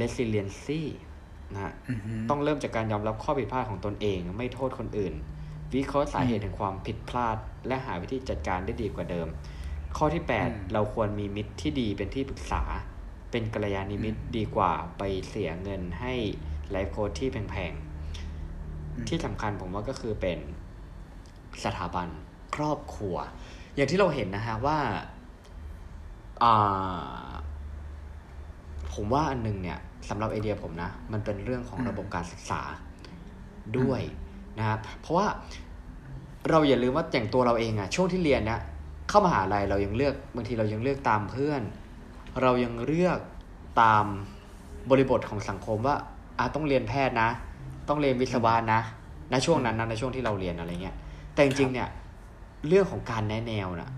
resiliency นะฮะอืมฮึต้องเริ่มจากการยอมรับข้อผิดพลาดของตนเอง ไม่โทษคนอื่น วิเคราะห์สาเหตุแห่งความผิดพลาด และหาวิธีจัดการได้ดีกว่าเดิม ข้อที่ 8 เราควรมีมิตรที่ดีเป็นที่ปรึกษา เป็นกัลยาณมิตรดีกว่าไปเสียเงินให้ไลฟ์โค้ดที่แพงๆ ที่สำคัญผมว่าก็คือเป็นสถาบันครอบครัว อย่างที่เราเห็นนะฮะว่าอ่าผมว่าอันหนึงเนี่ยสำหรับไอเดียผมนะ มันเป็นเรื่องของระบบการศึกษาด้วย นะครับเพราะว่าเราอย่าลืมว่าอย่างตัวเราเองอะช่วงที่เรียนเนี่ยเข้ามหาลัยเรายังเลือกบางทีเรายังเลือกตามเพื่อน เรายังเลือกตามบริบทของสังคมว่าอะต้องเรียนแพทย์นะ ต้องเรียนวิศวะนะในช่วงนั้นนะในช่วงที่เราเรียนอะไรเงี้ยแต่จริงๆเนี่ยเรื่องของการแนะแนวนะ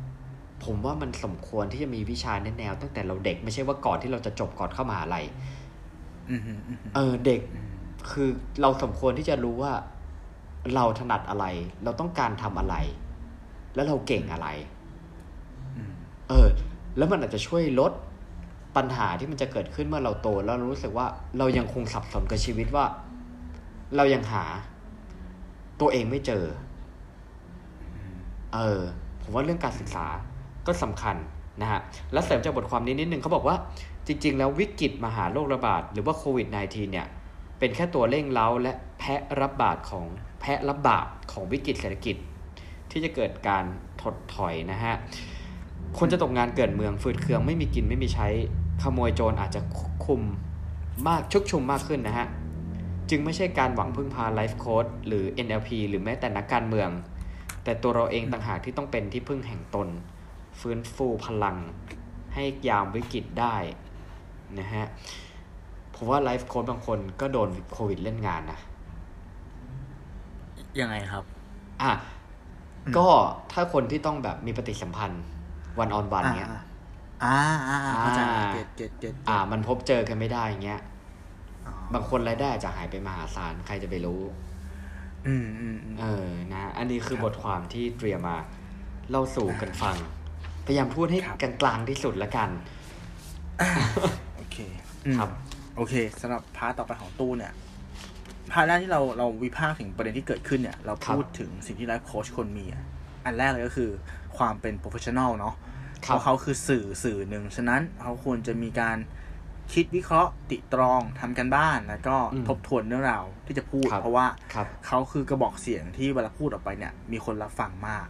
ผมว่ามันสมควรที่จะมีวิชาแนะแนว ตั้งแต่เราเด็กไม่ใช่ว่าก่อนที่เราจะจบก่อนเข้ามหาลัยอืมฮึอืมฮึเออเด็กคือเราสมควรที่จะรู้ว่า เราถนัดอะไร เราต้องการทำอะไร แล้วเราเก่งอะไรอืมเออ แล้วมันอาจจะช่วยลดปัญหาที่มันจะเกิดขึ้นเมื่อเราโต แล้วเรารู้สึกว่าเรายังคงสับสนกับชีวิตว่า เรายังหา ตัวเองไม่เจอ เออ ผมว่าเรื่องการศึกษาก็สำคัญนะฮะ และเสริมจากบทความนี้นิดนึงเขาบอกว่า จริง ๆ แล้ววิกฤตมหาโรคระบาดหรือว่าโควิด -19 เนี่ย เป็นแค่ตัวเร่งเร้าและแพะรับบาดของแพะรับบาปของวิกฤตเศรษฐกิจ ที่จะเกิดการถดถอยนะฮะคนจะตกงานเกิดเมืองฟืดเคืองไม่มีกินไม่มีใช้ขโมยโจรอาจจะคุมมากชุกชุมมากขึ้นนะฮะจึงไม่ใช่การหวังพึ่งพาไลฟ์โค้ดหรือ NLP หรือแม้แต่นักการเมือง แต่ตัวเราเองต่างหากที่ต้องเป็นที่พึ่งแห่งตน ฟื้นฟูพลังให้ยามวิกฤตได้นะฮะ ผมว่าไลฟ์โค้ชบางคนก็โดนโควิดเล่นงานนะ ยังไงครับ อะ ก็ถ้าคนที่ต้องแบบมีปฏิสัมพันธ์ one on one เนี้ย อ่าอ่าอ่าเข้าใจอ่า get get get อ่า มันพบเจอกันไม่ได้อย่างเงี้ยอ๋อบางคนรายได้อาจจะหายไปมหาศาลใครจะไปรู้ อืมอืมอืมเออ นะ อันนี้คือครับบทความที่เตรียมมาเล่าสู่กันฟัง พยายามพูดให้ครับกลางๆที่สุดละกัน โอเคอืมครับ โอเคสำหรับ part ต่อไปของตู้เนี่ย part แรกที่เราเราวิพากษ์ถึงประเด็นที่เกิดขึ้นเนี่ย เราพูดถึงสิ่งที่ไลฟ์โค้ชควรมีอะอันแรกเลยก็คือความเป็น professional เนาะครับราะเขาคือสื่อสื่อหนึ่ง ฉะนั้นเขาควรจะมีการคิดวิเคราะห์ติตรองทำการบ้าน แล้วก็อืมทบทวนเรื่องราวที่จะพูดครับเพราะว่าครับเขาคือกระบอกเสียงที่เวลาพูดออกไปเนี่ย มีคนรับฟังมาก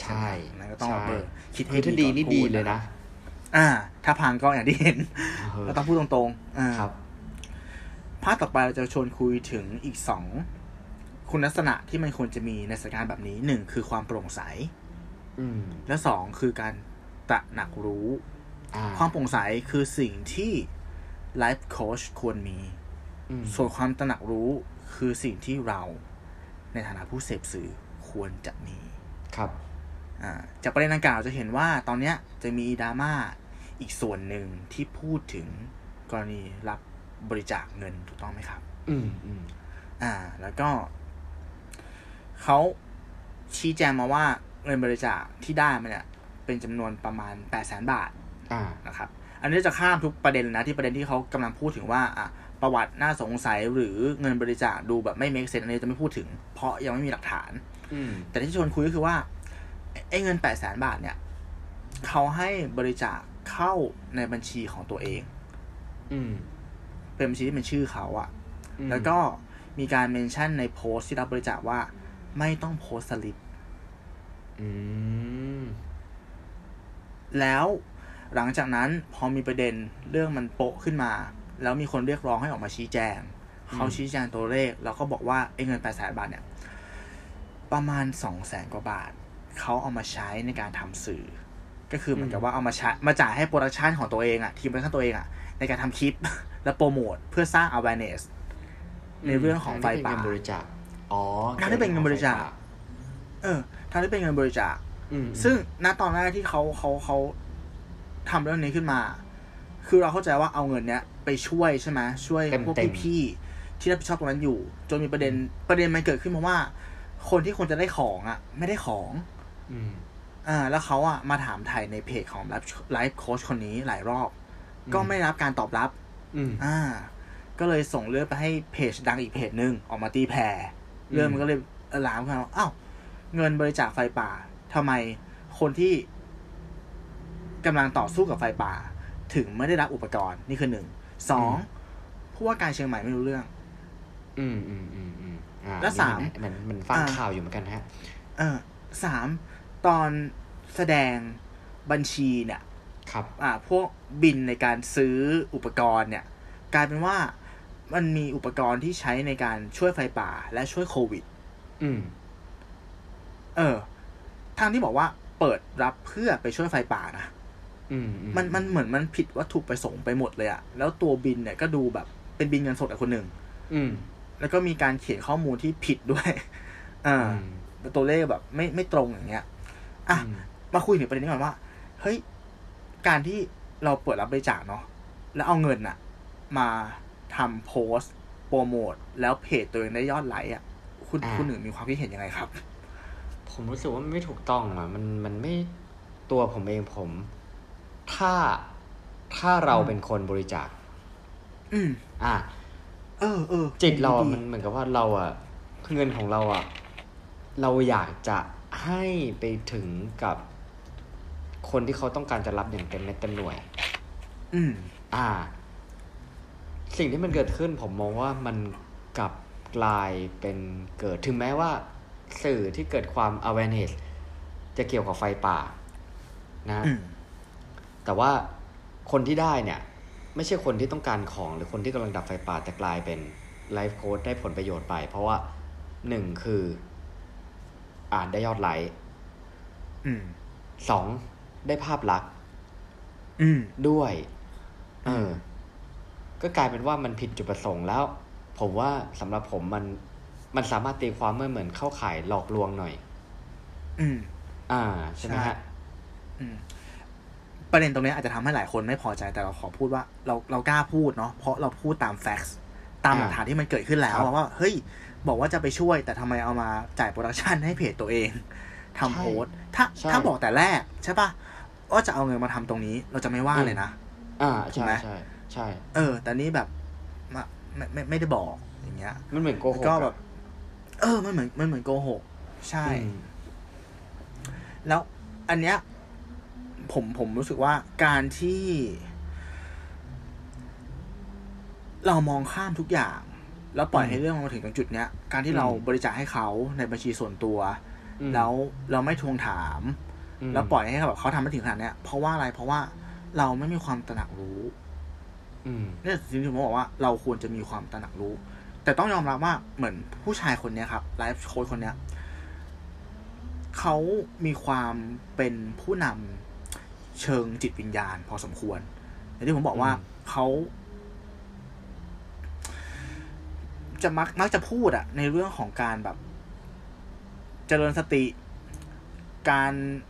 ใช่นั่นก็ต้องใช่เอาเบอร์คิดคืให้อถ้าดีก่อนี่พูดีเลยนะ อ่า ถ้าพังก็อย่างที่เห็นเออก็ต้องพูดตรงๆอ่าครับ ภาคต่อไปเราจะชวนคุยถึงอีกสองคุณลักษณะที่มันควรจะมีในสถานการณ์แบบนี้หนึ่งคือความโปร่งใสอืมและสองคือการตระหนักรู้อ่าความโปร่งใสคือสิ่งที่ไลฟ์โค้ชควรมีอืมส่วนความตระหนักรู้คือสิ่งที่เราในฐานะผู้เสพสื่อควรจะมีครับอ่าจากประเด็นดังกล่าวจะเห็นว่าตอนเนี้ยจะมีดราม่าอีกส่วนหนึ่งที่พูดถึงกรณีรับ บริจาคเงินถูกต้องไหมครับ อืมอืมอ่า แล้วก็เขาชี้แจงมาว่าเงินบริจาคที่ได้มาเนี่ย เป็นจำนวนประมาณแปดแสนบาทอ่านะครับ อันนี้จะข้ามทุกประเด็นเลยนะที่ประเด็นที่เขากำลังพูดถึงว่าอะประวัติน่าสงสัยหรือเงินบริจาคดูแบบไม่ make sense อันนี้จะไม่พูดถึง เพราะยังไม่มีหลักฐานอืมแต่ที่ชวนคุยก็คือว่าไอ้เงินแปดแสนบาทเนี่ยเขาให้บริจาคเข้าในบัญชีของตัวเอง อืม เป็นบัญชีที่เป็นชื่อเขาอะอืมแล้วก็มีการเมนชั่นในโพสต์ที่รับบริจาคว่า ไม่ต้องโพสต์สลิปอืมแล้วหลังจากนั้นพอมีประเด็นเรื่องมันโป๊ะขึ้นมา แล้วมีคนเรียกร้องให้ออกมาชี้แจง เขาชี้แจงตัวเลข แล้วก็บอกว่าไอ้เงินแปดแสนบาทเนี่ย ประมาณสองแสนกว่าบาท เขาเอามาใช้ในการทำสื่อ ก็คือเหมือนกับว่าเอามาใช้มาจ่ายให้ production ของตัวเองอะทีม production ตัวเองอะ ในการทำคลิป และโปรโมทเพื่อสร้าง awareness ในเรื่องของไฟป่าทั้ที่เป็นเงินบริจาคอ๋อทั้งที่เป็นเงินบริจาคเออทั้งที่เป็นเงินบริจาคอืมซึ่งณตอนแรกที่เขาเขาเขาทำเรื่องนี้ขึ้นมา คือเราเข้าใจว่าเอาเงินเนี้ยไปช่วยใช่ไหมช่วยพวกพี่ๆที่รับผิดชอบตรงนั้นอยู่ จนมีประเด็นประเด็นมันเกิดขึ้นมาว่า คนที่ควรจะได้ของอะ ไม่ได้ของอืมอ่าแล้วเขาอะมาถามไทยในเพจของไลฟ์ไลฟ์โค้ชคนนี้หลายรอบ ก็ไม่ได้รับการตอบรับอืมอ่า ก็เลยส่งเรื่องไปให้เพจดังอีกเพจหนึ่งออกมาตีแผ่เรื่องมันก็เลยลามขึ้นมาว่าอ้าวเงินบริจาคไฟป่าทำไมคนที่กำลังต่อสู้กับไฟป่า ถึงไม่ได้รับอุปกรณ์นี่คือหนึ่งสองผู้ว่าการเชียงใหม่ไม่รู้เรื่อง อืมอืมอืมอืมอ่าและสามนี่มันมันฟังอ่าข่าวอยู่เหมือนกันฮะ เออสามตอนแสดงบัญชีเนี่ย ครับอ่าพวกบินในการซื้ออุปกรณ์เนี่ย กลายเป็นว่ามันมีอุปกรณ์ที่ใช้ในการช่วยไฟป่าและช่วยโควิด อืม เออ ทางที่บอกว่าเปิดรับเพื่อไปช่วยไฟป่านะอืมอืมันมันเหมือนมันผิดวัตถุประสงค์ไปหมดเลยอะแล้วตัวบินเนี่ยก็ดูแบบเป็นบินเงินสดอะคนหนึ่งอืมแล้วก็มีการเขียนข้อมูลที่ผิดด้วยอ่าอืมตัวเลขแบบ ไม่ไม่ตรงอย่างเงี้ย อะอืมมาคุยถึงประเด็นนี้ก่อนว่า เฮ้ย การที่เราเปิดรับบริจาคเนาะแล้วเอาเงินอะมาทำโพสต์โปรโมทแล้วเพจตัวเองได้ยอดไลค์อะคุณอ่าคุณหนึ่งมีความคิดเห็นยังไงครับ ผมรู้สึกว่ามันไม่ถูกต้องอะมันมันไม่ตัวผมเองผม ถ้าถ้าเราเป็นคนบริจาค อืม อะเออเออจิตเราอะดีมันเหมือนกับว่าเราอะเงินของเราอะ เราอยากจะให้ไปถึงกับ คนที่เขาต้องการจะรับอย่างเต็มเม็ดเต็มหน่วย อืม อ่า สิ่งที่มันเกิดขึ้นผมมองว่ามันกลับกลายเป็นเกิดถึงแม้ว่าสื่อที่เกิดความ awareness จะเกี่ยวกับไฟป่า นะอืมแต่ว่าคนที่ได้เนี่ย ไม่ใช่คนที่ต้องการของหรือคนที่กำลังดับไฟป่าแต่กลายเป็นไลฟ์โค้ดได้ผลประโยชน์ไป เพราะว่าหนึ่งคือ อ่านได้ยอดไลค์อืมสอง ได้ภาพลักษณ์อืมด้วย เออ ก็กลายเป็นว่ามันผิดจุดประสงค์แล้ว ผมว่าสำหรับผมมัน มันสามารถตีความเมื่อเหมือนเข้าข่ายหลอกลวงหน่อย อืม อ่า ใช่ไหมใช่ฮะอืมประเด็นตรงนี้อาจจะทำให้หลายคนไม่พอใจแต่เราขอพูดว่า เราเรากล้าพูดเนาะเพราะเราพูดตาม fact ตามหลักฐานที่มันเกิดขึ้นแล้วครับว่าเฮ้ย บอกว่าจะไปช่วย แต่ทำไมเอามาจ่าย production ให้เพจตัวเองทำโพสต์ถ้าใช่ถ้าบอกแต่แรกใช่ปะ ว่าจะเอาเงินมาทำตรงนี้ เราจะไม่ว่าเลยนะ อ่าถูกใช่ไหมใช่ใช่ เออ แต่นี้แบบมาไม่ไม่ไม่ได้บอกอย่างเงี้ย มันเหมือนโกหกก็อะแบบ เออ มันเหมือนมันเหมือนโกหก ใช่อืมแล้วอันเนี้ย ผมผมรู้สึกว่าการที่ เรามองข้ามทุกอย่าง แล้วปล่อยอืมให้เรื่องมันมาถึงตรงจุดเนี้ย การที่เราอืมบริจาคให้เขาในบัญชีส่วนตัวอืมแล้วเราไม่ทวงถามอืม แล้วปล่อยให้เขาแบบเขาทำไม่ถึงขนาดเนี้ยเพราะว่าอะไรเพราะว่าเราไม่มีความตระหนักรู้อืมเนี่ยสิ่งที่ผมบอกว่าเราควรจะมีความตระหนักรู้ แต่ต้องยอมรับว่าเหมือนผู้ชายคนเนี้ยครับไลฟ์โค้ชคนเนี้ยเขามีความเป็นผู้นำเชิงจิตวิญญาณ พอสมควรอย่างที่ผมบอกว่าอืมเขาจะมักมักจะพูดอะในเรื่องของการแบบ เจริญสติ การอ่า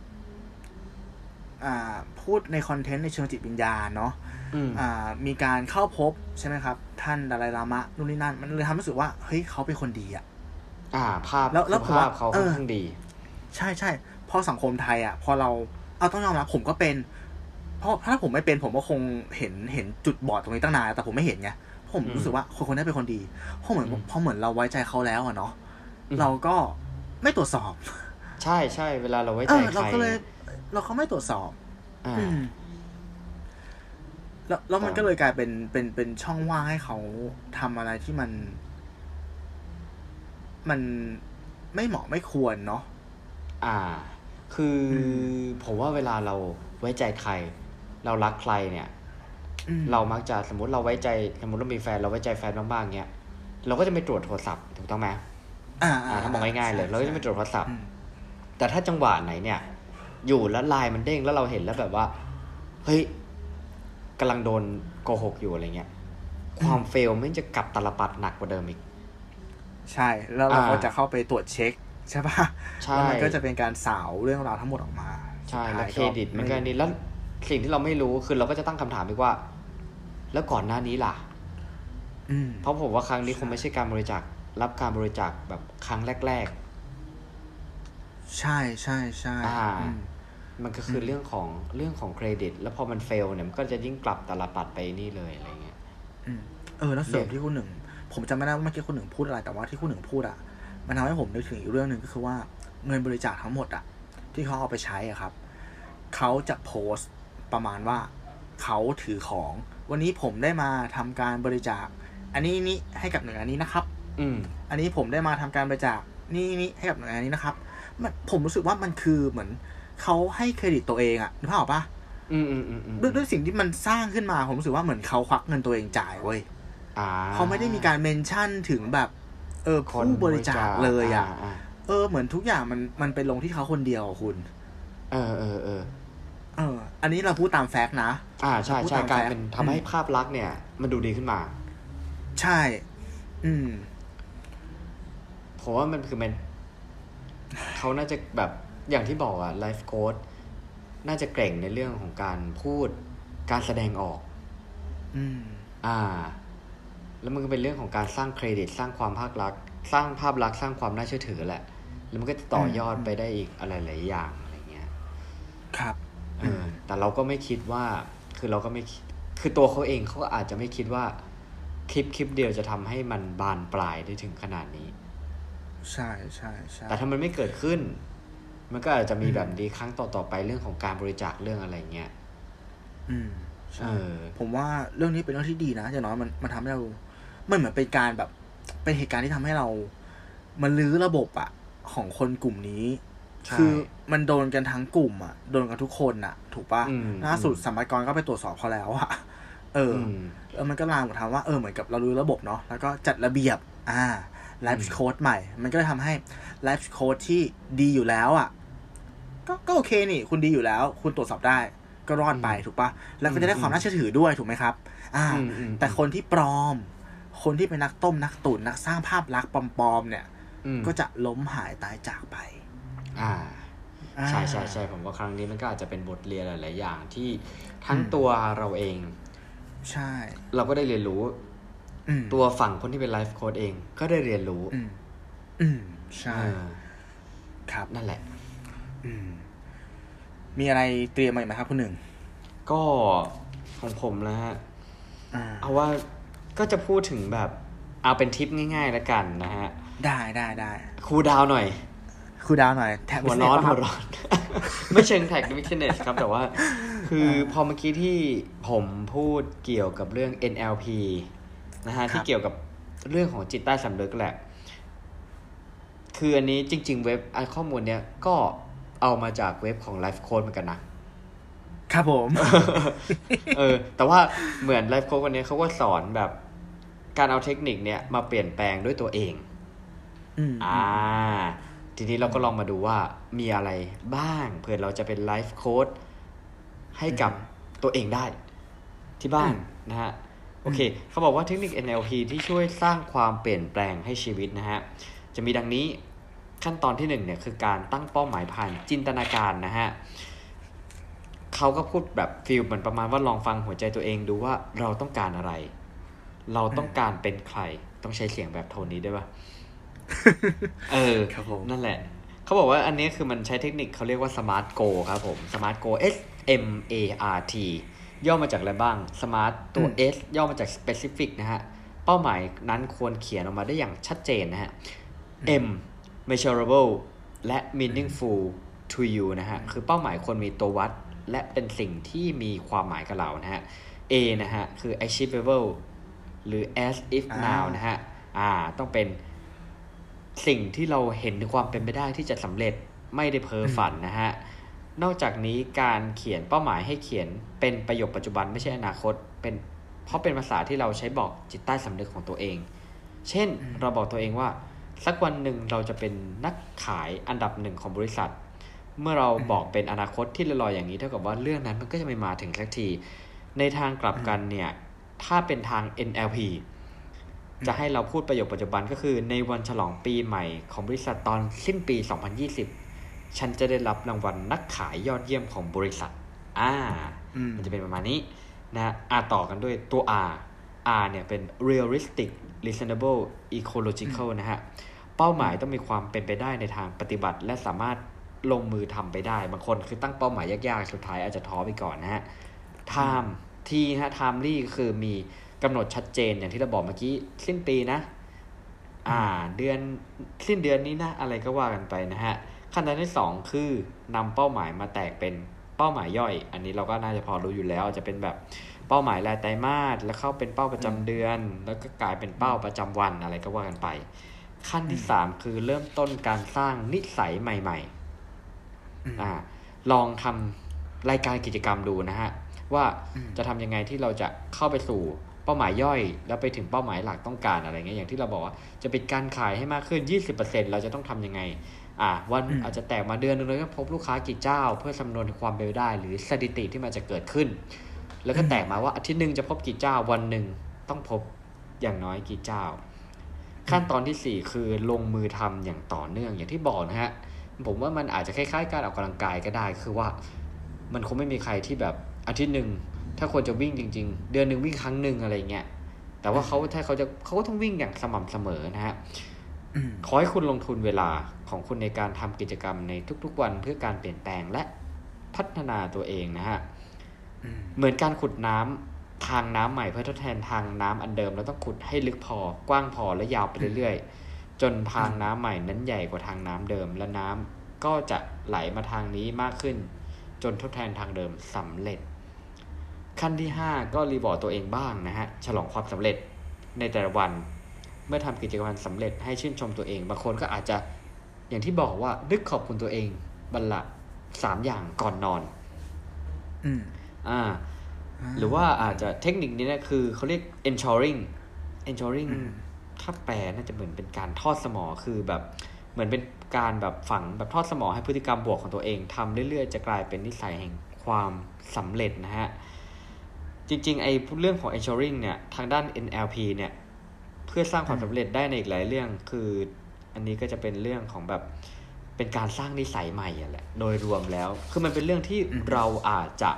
พูดในคอนเทนต์ในเชิงจิตวิญญาณเนาะอืมอ่ามีการเข้าพบใช่ไหมครับ ท่านดาไลลามะนู่นนี่นั่น มันเลยทำให้รู้สึกว่าเฮ้ยเขาเป็นคนดีอะอ่า ภาพแล้วแล้วคือผมภาว่าพเขาเอค่อนอข้างดี ใช่ใช่พอสังคมไทยอะ พอเราเอาต้องยอมรับผมก็เป็น เพราะถ้าผมไม่เป็นผมก็คงเห็นเห็นจุดบอดตรงนี้ตั้งนานแต่ผมไม่เห็นไงผมอืมรู้สึกว่าคนคนนี้เป็นคนดีเพราะเหมือนอืมเพราะเหมือนเราไว้ใจเขาแล้วอะเนาะอืมเราก็ไม่ตรวจสอบ ใช่ใช่เวลาเราไว้เอใจอใคเรารก็เลย เราก็ไม่ตรวจสอบ อ่าอืมแล้วแล้วมันแต่ก็เลยกลายเป็นเป็นเป็นช่องว่างให้เขาทำอะไรที่มัน มันไม่เหมาะไม่ควรเนาะ อ่า คืออมผมว่าเวลาเราไว้ใจใคร เรารักใครเนี่ย อืม เรามักจะสมมติเราไว้ใจสมมติเรามีแฟนเราไว้ใจแฟนมากๆเงี้ยเราก็จะไม่ตรวจโทรศัพท์ถูกต้องไหมอ่าอ่าถ้ามองง่ายๆเลย เราก็จะไม่ตรวจโทรศัพท์ อืมแต่ถ้าจังหวะไหนเนี่ย อยู่แล้วไลน์มันเด้งแล้วเราเห็นแล้วแบบว่า เฮ้ยกำลังโดนโกหกอยู่อะไรเงี้ย ความเฟลมันจะกลับตลปัดหนักกว่าเดิมอีก ใช่ แล้วเราอ่าก็จะเข้าไปตรวจเช็ค ใช่ปะใช่แล้วมันก็จะเป็นการสาวเรื่องราวทั้งหมดออกมา ใช่สุแล้วท้ายเครดิตมันก็อันนี้แล้วสิ่งที่เราไม่รู้คือเราก็จะตั้งคำถามอีกว่า แล้วก่อนหน้านี้ล่ะอืมเพราะผมว่าครั้งนี้ใช่คงไม่ใช่การบริจาครับการบริจาคแบบครั้งแรก ใช่ใช่ใช่อ่าอืมๆมันก็คืออมเรื่องของเรื่องของเครดิต แล้วพอมันเฟลเนี่ยมันก็จะยิ่งกลับตลปัดไปนี่เลยอะไรเงี้ยอืมเออแล้วเสริมเรียกที่คุณหนึ่ง ผมจำไม่ได้ว่าเมื่อกี้คุณหนึ่งพูดอะไร แต่ว่าที่คุณหนึ่งพูดอะ มันทำให้ผมนึกถึงอีกเรื่องหนึ่งก็คือว่าเงินบริจาคทั้งหมดอะ ที่เขาเอาไปใช้อะครับเขาจะโพสต์ประมาณว่าเขาถือของ วันนี้ผมได้มาทำการบริจาค อันนี้นี้ให้กับหน่วยงานนี้นะครับ อืม อันนี้ผมได้มาทำการบริจาค นี่นี่ให้กับหน่วยงานนี้นะครับ มันผมรู้สึกว่ามันคือเหมือนเขาให้เครดิตตัวเองอะนึกภาพออกปะอืมอืมอืมอืมด้วยด้วยสิ่งที่มันสร้างขึ้นมา ผมรู้สึกว่าเหมือนเขาควักเงินตัวเองจ่ายเว้ยอ่าเขาไม่ได้มีการเมนชั่นถึงแบบ เออผู้บริจาคเลยอะาาเออ เหมือนทุกอย่างมันมันไปลงที่เขาคนเดียวอะคุณ เออเออเออเออ อันนี้เราพูดตามแฟกต์นะ อ่าใช่ใช่พูดตามกลายแฟกต์เป็นทำให้อืมภาพลักษณ์เนี่ย มันดูดีขึ้นมา ใช่ อืมผมว่ามันคือมัน เขาน่าจะแบบอย่างที่บอกอะไลฟ์โค้ดน่าจะเก่งในเรื่องของการพูดการแสดงออก อืม อ่า แล้วมันก็เป็นเรื่องของการสร้างเครดิต สร้างความภาคลักษณ์สร้างภาพลักษณ์สร้างความน่าเชื่อถือแหละ แล้วมันก็จะต่อยอดไปได้อีกอะไรหลายอย่างอะไรเงี้ย ครับ เออ แต่เราก็ไม่คิดว่า คือเราก็ไม่คิดคือตัวเขาเองเขาก็อาจจะไม่คิดว่า คลิปคลิปเดียวจะทำให้มันบานปลายได้ถึงขนาดนี้ ใช่ใช่ใช่แต่ถ้ามันไม่เกิดขึ้น มันก็อาจจะมีแบบนี้ครั้งต่อๆไปเรื่องของการบริจาคเรื่องอะไรเงี้ยอืมใช่เออผมว่าเรื่องนี้เป็นเรื่องที่ดีนะอย่างน้อยมันมันทำให้เรามันเหมือนเป็นการแบบ เป็นเหตุการณ์ที่ทำให้เรา มันลื้อระบบอะของคนกลุ่มนี้ใช่คือมันโดนกันทั้งกลุ่มอะโดนกันทุกคนอะถูกปะอืมล่าสุดสัมภากรก็ไปตรวจสอบเขาแล้วอะเอออือมแล้วมันก็ลามมาทำว่าเออเหมือนกับเรารู้ระบบเนาะแล้วก็จัดระเบียบ อ่า ไลฟ์โค้ดใหม่ มันก็เลยทำให้ไลฟ์โค้ดที่ดีอยู่แล้วอะก็ก็โอเคนี่ คุณดีอยู่แล้ว คุณตรวจสอบได้ ก็รอดไปถูกปะแล้วก็จะได้ความน่าเชื่อถือด้วยถูกไหมครับ อ่าอืมอืมแต่คนที่ปลอม คนที่เป็นนักต้มนักตุนนักสร้างภาพลักษณ์ปลอมๆเนี่ยอืมก็จะล้มหายตายจากไปอ่าอ่าใช่ใช่ใช่ผมว่าครั้งนี้มันก็อาจจะเป็นบทเรียนหลาย ๆ อย่างที่ทั้งอืมตัวเราเอง ใช่ เราก็ได้เรียนรู้อืม ตัวฝั่งคนที่เป็นไลฟ์โค้ดเอง ก็ได้เรียนรู้ อืมอืมใช่เออครับนั่นแหละ อืม มีอะไรเตรียมมาอีกไหมครับคุณหนึ่ง ก็ของผมนะฮะอ่าเอาว่าก็จะพูดถึงแบบ เอาเป็นทิปง่ายๆแล้วกันนะฮะ ได้ได้ได้ครูลดาวน์หน่อยครูดาวหน่อยแท็บหัวร้อน business หัวปะคบร้อน ไม่เชิงแท็กวิชเนสครับ แต่ว่า คือพอเมื่อกี้ที่ผมพูดเกี่ยวกับเรื่อง NLP นะฮะครับที่เกี่ยวกับเรื่องของจิตใต้สำนึกแหละ คืออันนี้จริง ๆ เว็บไอข้อมูลเนี้ยก็เอามาจากเว็บของ Life Code เหมือนกันนะครับผม เออ แต่ว่าเหมือน Life Code วันนี้เขาก็สอนแบบ การเอาเทคนิคเนี้ยมาเปลี่ยนแปลงด้วยตัวเองอืมอ่า ทีนี้เราก็ลองมาดูว่ามีอะไรบ้างเผื่อเราจะเป็นไลฟ์โค้ดให้กับตัวเองได้ ที่บ้านนะฮะ โอเค เขาบอกว่าเทคนิค NLP ที่ช่วยสร้างความเปลี่ยนแปลงให้ชีวิตนะฮะ จะมีดังนี้ขั้นตอนที่หนึ่งเนี่ยคือการตั้งเป้าหมายผ่านจินตนาการนะฮะเขาก็พูดแบบฟีลเหมือนประมาณว่าลองฟังหัวใจตัวเองดูว่าเราต้องการอะไร เราต้องการเป็นใครต้องใช้เสียงแบบโทนนี้ด้วยปะเออครับผมนั่นแหละ เขาบอกว่าอันนี้คือมันใช้เทคนิคเขาเรียกว่า Smart Go ครับผม Smart Go S M A R T ย่อมาจากอะไรบ้าง Smart ตัว S ย่อมาจาก Specific นะฮะ เป้าหมายนั้นควรเขียนออกมาได้อย่างชัดเจนนะฮะ M measurable และ meaningful to you นะฮะ คือเป้าหมายควรมีตัววัด และเป็นสิ่งที่มีความหมายกับเรานะฮะ A นะฮะ คือ achievable หรือ as if อ่า now นะฮะ อ่า ต้องเป็นสิ่งที่เราเห็นถึงความเป็นไปได้ที่จะสำเร็จไม่ได้เพ้อฝันนะฮะ นอกจากนี้การเขียนเป้าหมายให้เขียนเป็นประโยคปัจจุบันไม่ใช่อนาคต เป็นเพราะเป็นภาษาที่เราใช้บอกจิตใต้สำนึกของตัวเอง เช่นเราบอกตัวเองว่า สักวันหนึ่งเราจะเป็นนักขายอันดับหนึ่งของบริษัท เมื่อเราบอกเป็นอนาคตที่ลอยๆอย่างนี้เท่ากับว่าเรื่องนั้นมันก็จะไม่มาถึงสักที ในทางกลับกันเนี่ยถ้าเป็นทาง NLP จะให้เราพูดประโยคปัจจุบันก็คือในวันฉลองปีใหม่ของบริษัทตอนสิ้นปี 2020 ฉันจะได้รับรางวัลนักขายยอดเยี่ยมของบริษัท อ่าอืมมันจะเป็นประมาณนี้นะอ่าต่อกันด้วยตัว R R เนี่ยเป็น realistic reasonable ecological นะฮะ เป้าหมายต้องมีความเป็นไปได้ในทางปฏิบัติ และสามารถลงมือทำไปได้ บางคนคือตั้งเป้าหมายยากๆ สุดท้ายอาจจะท้อไปก่อนนะฮะ time ที่ฮะ timely คือมีกำหนดชัดเจนอย่างที่เราบอกเมื่อกี้สิ้นปีนะ อ่า เดือนสิ้นเดือนนี้นะ อะไรก็ว่ากันไปนะฮะ ขั้นตอนที่สองคือนำเป้าหมายมาแตกเป็นเป้าหมายย่อย อันนี้เราก็น่าจะพอรู้อยู่แล้วจะเป็นแบบเป้าหมายรายไตรมาสแล้วเข้าเป็นเป้าประจำเดือน แล้วก็กลายเป็นเป้าประจำวันอะไรก็ว่ากันไป ขั้นที่สามคือเริ่มต้นการสร้างนิสัยใหม่ๆอ่าลองทำรายการกิจกรรมดูนะฮะว่าจะทำยังไงที่เราจะเข้าไปสู่เป้าหมายย่อย แล้วไปถึงเป้าหมายหลักต้องการอะไรเงี้ยอย่างที่เราบอกว่าจะเป็นการขายให้มากขึ้น 20%เราจะต้องทํำยังไง อ่าวันอืมอาจจะแตกมาเดือนนึงเลยก็พบลูกค้ากี่เจ้า เพื่อคำนวณถึงความเป็นไปได้ หรือสถิติที่มันจะเกิดขึ้น แล้วก็แตกมาว่าอาทิตย์หนึ่งจะพบกี่เจ้าวันหนึ่งต้องพบอย่างน้อยกี่เจ้า ขั้นตอนที่สี่คือลงมือทำอย่างต่อเนื่องอย่างที่บอกนะฮะผมว่ามันอาจจะคล้ายๆ การออกกำลังกายก็ได้ คือว่า มันคงไม่มีใครที่แบบอาทิตย์หนึ่งถ้าควรจะวิ่งจริง ๆ เดือนหนึ่งวิ่งครั้งหนึ่งอะไรเงี้ยแต่ว่าเขาถ้าเขาจะเขาก็ต้องวิ่งอย่างสม่ำเสมอนะฮะอืม ขอให้คุณลงทุนเวลาของคุณในการทำกิจกรรมในทุกๆวันเพื่อการเปลี่ยนแปลงและพัฒนาตัวเองนะฮะอืมเหมือนการขุดน้ำทางน้ำใหม่เพื่อทดแทนทางน้ำอันเดิมเราต้องขุดให้ลึกพอกว้างพอและยาวไปเรื่อยๆ จนทางน้ำใหม่นั้นใหญ่กว่าทางน้ำเดิมและน้ำก็จะไหลมาทางนี้มากขึ้น จนทดแทนทางเดิมสำเร็จ ขั้นที่ 5 ก็รีบอร์ดตัวเองบ้างนะฮะฉลองความสำเร็จในแต่ละวันเมื่อทำกิจกรรมสำเร็จให้ชื่นชมตัวเอง บางคนก็อาจจะอย่างที่บอกว่านึกขอบคุณตัวเองบันละสามอย่างก่อนนอน อืมอ่า หรือว่าอาจจะเทคนิคนี้นะคือเขาเรียก ensuring ensuring อืมถ้าแปลน่าจะเหมือนเป็นการทอดสมอคือแบบเหมือนเป็นการแบบฝังแบบทอดสมอให้พฤติกรรมบวกของตัวเองทำเรื่อยๆ จะกลายเป็นนิสัยแห่งความสำเร็จนะฮะ จริงๆ ไอ้เรื่องของ ensuring เนี่ย ทางด้าน NLP เนี่ย เพื่อสร้างความสำเร็จได้ในอีกหลายเรื่อง คืออันนี้ก็จะเป็นเรื่องของแบบเป็นการสร้างนิสัยใหม่อะแหละโดยรวมแล้ว คือมันเป็นเรื่องที่อืมเราอาจจะ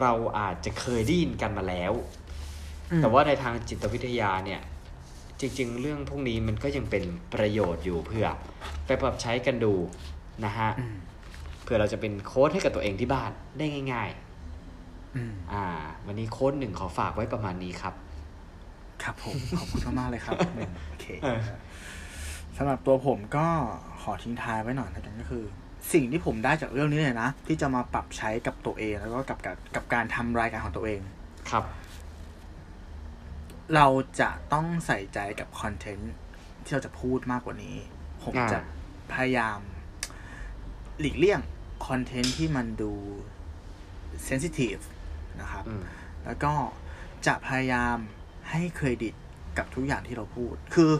เราอาจจะเคยได้ยินกันมาแล้วอืมแต่ว่าในทางจิตวิทยาเนี่ย จริง ๆ เรื่องพวกนี้มันก็ยังเป็นประโยชน์อยู่เพื่อ ไปปรับใช้กันดูนะฮะอืมเพื่อเราจะเป็นโค้ดให้กับตัวเองที่บ้านได้ง่ายอืมๆอ่า วันนี้โค้ดหนึ่งขอฝากไว้ประมาณนี้ครับ ครับผม ขอบคุณมากๆเลยครับหนึ่งโอเคเออสำหรับตัวผมก็ขอทิ้งท้ายไว้หน่อยนะกันก็คือ สิ่งที่ผมได้จากเรื่องนี้เลยนะ ที่จะมาปรับใช้กับตัวเอง แล้วก็กับกับกับการทำรายการของตัวเอง ครับ เราจะต้องใส่ใจกับ content ที่เราจะพูดมากกว่านี้ ผมอ่าจะพยายาม หลีกเลี่ยง content ที่มันดู sensitive นะครับอืมแล้วก็จะพยายาม ให้เครดิตกับทุกอย่างที่เราพูด คือ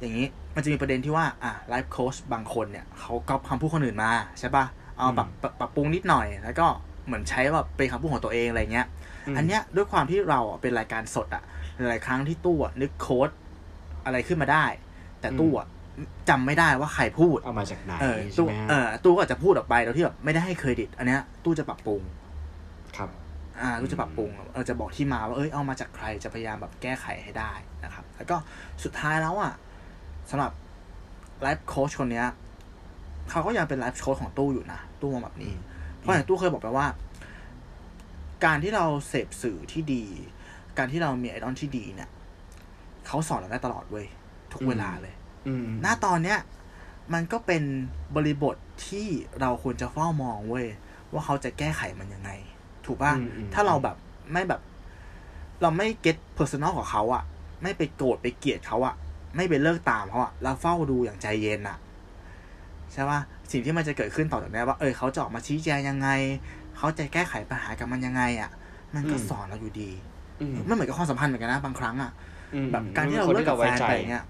อย่างนี้มันจะมีประเด็นที่ว่าอะไลฟ์โค้ชบางคนเนี่ยเขาก๊อปคำพูดคนอื่นมาใช่ปะเอาปรับปรับปรับปรุงนิดหน่อย แล้วก็เหมือนใช้แบบเป็นคำพูดของตัวเองอะไรเงี้ยอืมอันเนี้ยด้วยความที่เราอะเป็นรายการสดอะหลายๆครั้งที่ตู้อะนึกโค้ดอะไรขึ้นมาได้ แต่ตู้อะจำไม่ได้ว่าใครพูดเอามาจากไหนเออใช่ตู้ไหมฮะเออตู้ก็อาจจะพูดออกไปโดยที่แบบไม่ได้ให้เครดิต อันเนี้ยตู้จะปรับปรุง อ่ารู้จะปรับปรุงเออจะบอกที่มาว่าเอ้ยเอามาจากใครจะพยายามแบบแก้ไขให้ได้นะครับ แล้วก็สุดท้ายแล้วอะสำหรับไลฟ์โค้ชคนเนี้ยเขาก็ยังเป็นไลฟ์โค้ชของตู้อยู่นะ ตู้มองแบบนี้ เพราะอย่างตู้เคยบอกไปว่า การที่เราเสพสื่อที่ดี การที่เรามีไอดอลที่ดีเนี่ยเขาสอนเราได้ตลอดเว้ยทุกเวลาเลยอืมหน้าตอนเนี้ยมันก็เป็นบริบทที่เราควรจะเฝ้ามองเว้ยว่าเขาจะแก้ไขมันยังไง ถูกป่ะอืมอืมถ้าเราแบบไม่แบบ เราไม่ get personal ของเขาอะไม่ไปโกรธไปเกลียดเขาอะไม่ไปเลิกตามเขาอะเราเฝ้าดูอย่างใจเย็นอะใช่ป่ะสิ่งที่มันจะเกิดขึ้นต่อจากนี้ว่าเออเขาจะออกมาชี้แจงยังไง เขาจะแก้ไขปัญหากับมันยังไงอะมันก็สอนเราอยู่ดีอืมไม่เหมือนกับความสัมพันธ์เหมือนกันนะบางครั้งอะอืมแบบการที่เราคนเลิกกับแฟไว้นใจไปเงี้ย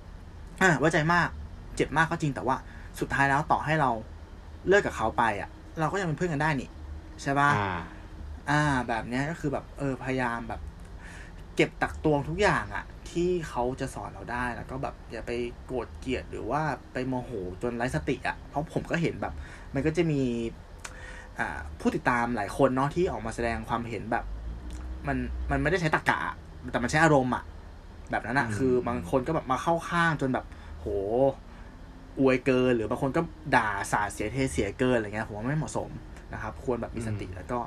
อ่าไว้ใจมาก เจ็บมากก็จริงแต่ว่าสุดท้ายแล้วต่อให้เราเลิกกับเขาไปอะ เราก็ยังเป็นเพื่อนกันได้นี่ ใช่ปะ อ่าอ่า แบบเนี้ยก็คือแบบเออพยายามแบบ เก็บตักตวงทุกอย่างอะที่เขาจะสอนเราได้แล้วก็แบบอย่าไปโกรธเกลียดหรือว่าไปโมโหจนไร้สติอะเพราะผมก็เห็นแบบ มันก็จะมีอ่าผู้ติดตามหลายคนเนาะที่ออกมาแสดงความเห็นแบบ มันมันไม่ได้ใช้ตรรกะอะแต่มันใช้อารมณ์อะแบบนั้นอะอืมคือบางคนก็แบบมาเข้าข้างจนแบบ โหอวยเกิน หรือบางคนก็ด่าสาดเสียเทเสียเกินอะไรเงี้ยผมว่าไม่เหมาะสมนะครับ ควรแบบมีสติแล้วก็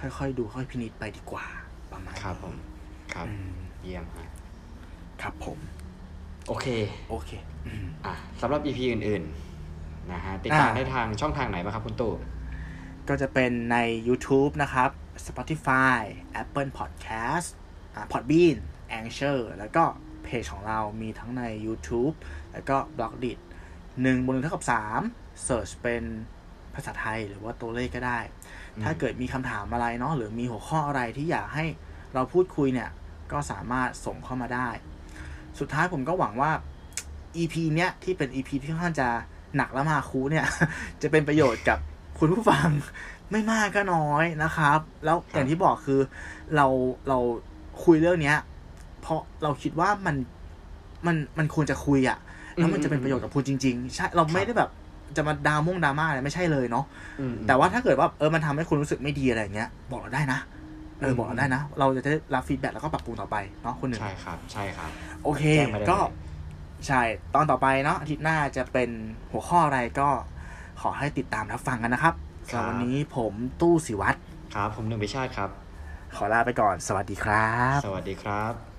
ค่อยๆดูค่อยพินิจไปดีกว่าประมาณครับผมครับอืมเยี่ยมฮะครับผม โอเคโอเคอืมอะสำหรับ EP อื่นๆนะฮะติดตามอ่าได้ทางช่องทางไหนบ้างครับคุณตู่ก็จะเป็นใน YouTube นะครับ Spotify Apple Podcast อ่า Podbean Anchor แล้วก็เพจของเรามีทั้งใน YouTube แล้วก็ b l o g d i t หนึ่งบนหนึ่งเท่ากับสาม Search เป็นภาษาไทยหรือว่าตัวเลขก็ได้อืม ถ้าเกิดมีคำถามอะไรเนาะหรือมีหัวข้ออะไรที่อยากให้เราพูดคุยเนี่ยก็สามารถส่งเข้ามาได้ สุดท้ายผมก็หวังว่า EP เนี้ยที่เป็น EP ที่ค่อนข้างจะหนักและมาคูเนี่ย จะเป็นประโยชน์กับคุณผู้ฟังไม่มากก็น้อยนะครับ แล้วอย่างที่บอกคือเราเราคุยเรื่องเนี้ย เพราะเราคิดว่ามันมันมันควรจะคุยอะแล้วมันจะเป็นประโยชน์กับคุณจริง ๆ ใช่เราไม่ได้แบบ จะมาดราม่งดราม่าอะไรไม่ใช่เลยเนาะอืมแต่ว่าถ้าเกิดว่าเออมันทำให้คุณรู้สึกไม่ดีอะไรอย่างเงี้ย บอกเราได้นะเออมบอกเราได้นะ เราจะได้รับฟีดแบ็กแล้วก็ปรับปรุงต่อไปเนาะคนหนึ่งใช่ครับ ใช่ครับ โอเคแจ้งมาได้ก็เลยใช่ตอนต่อไปเนาะอาทิตย์หน้าจะเป็นหัวข้ออะไรก็ขอให้ติดตามรับฟังกันนะครับสำหรับวันนี้ผมตู้สิวัตรครับ ผมหนึ่งพิชาติครับ ขอลาไปก่อน สวัสดีครับ สวัสดีครับ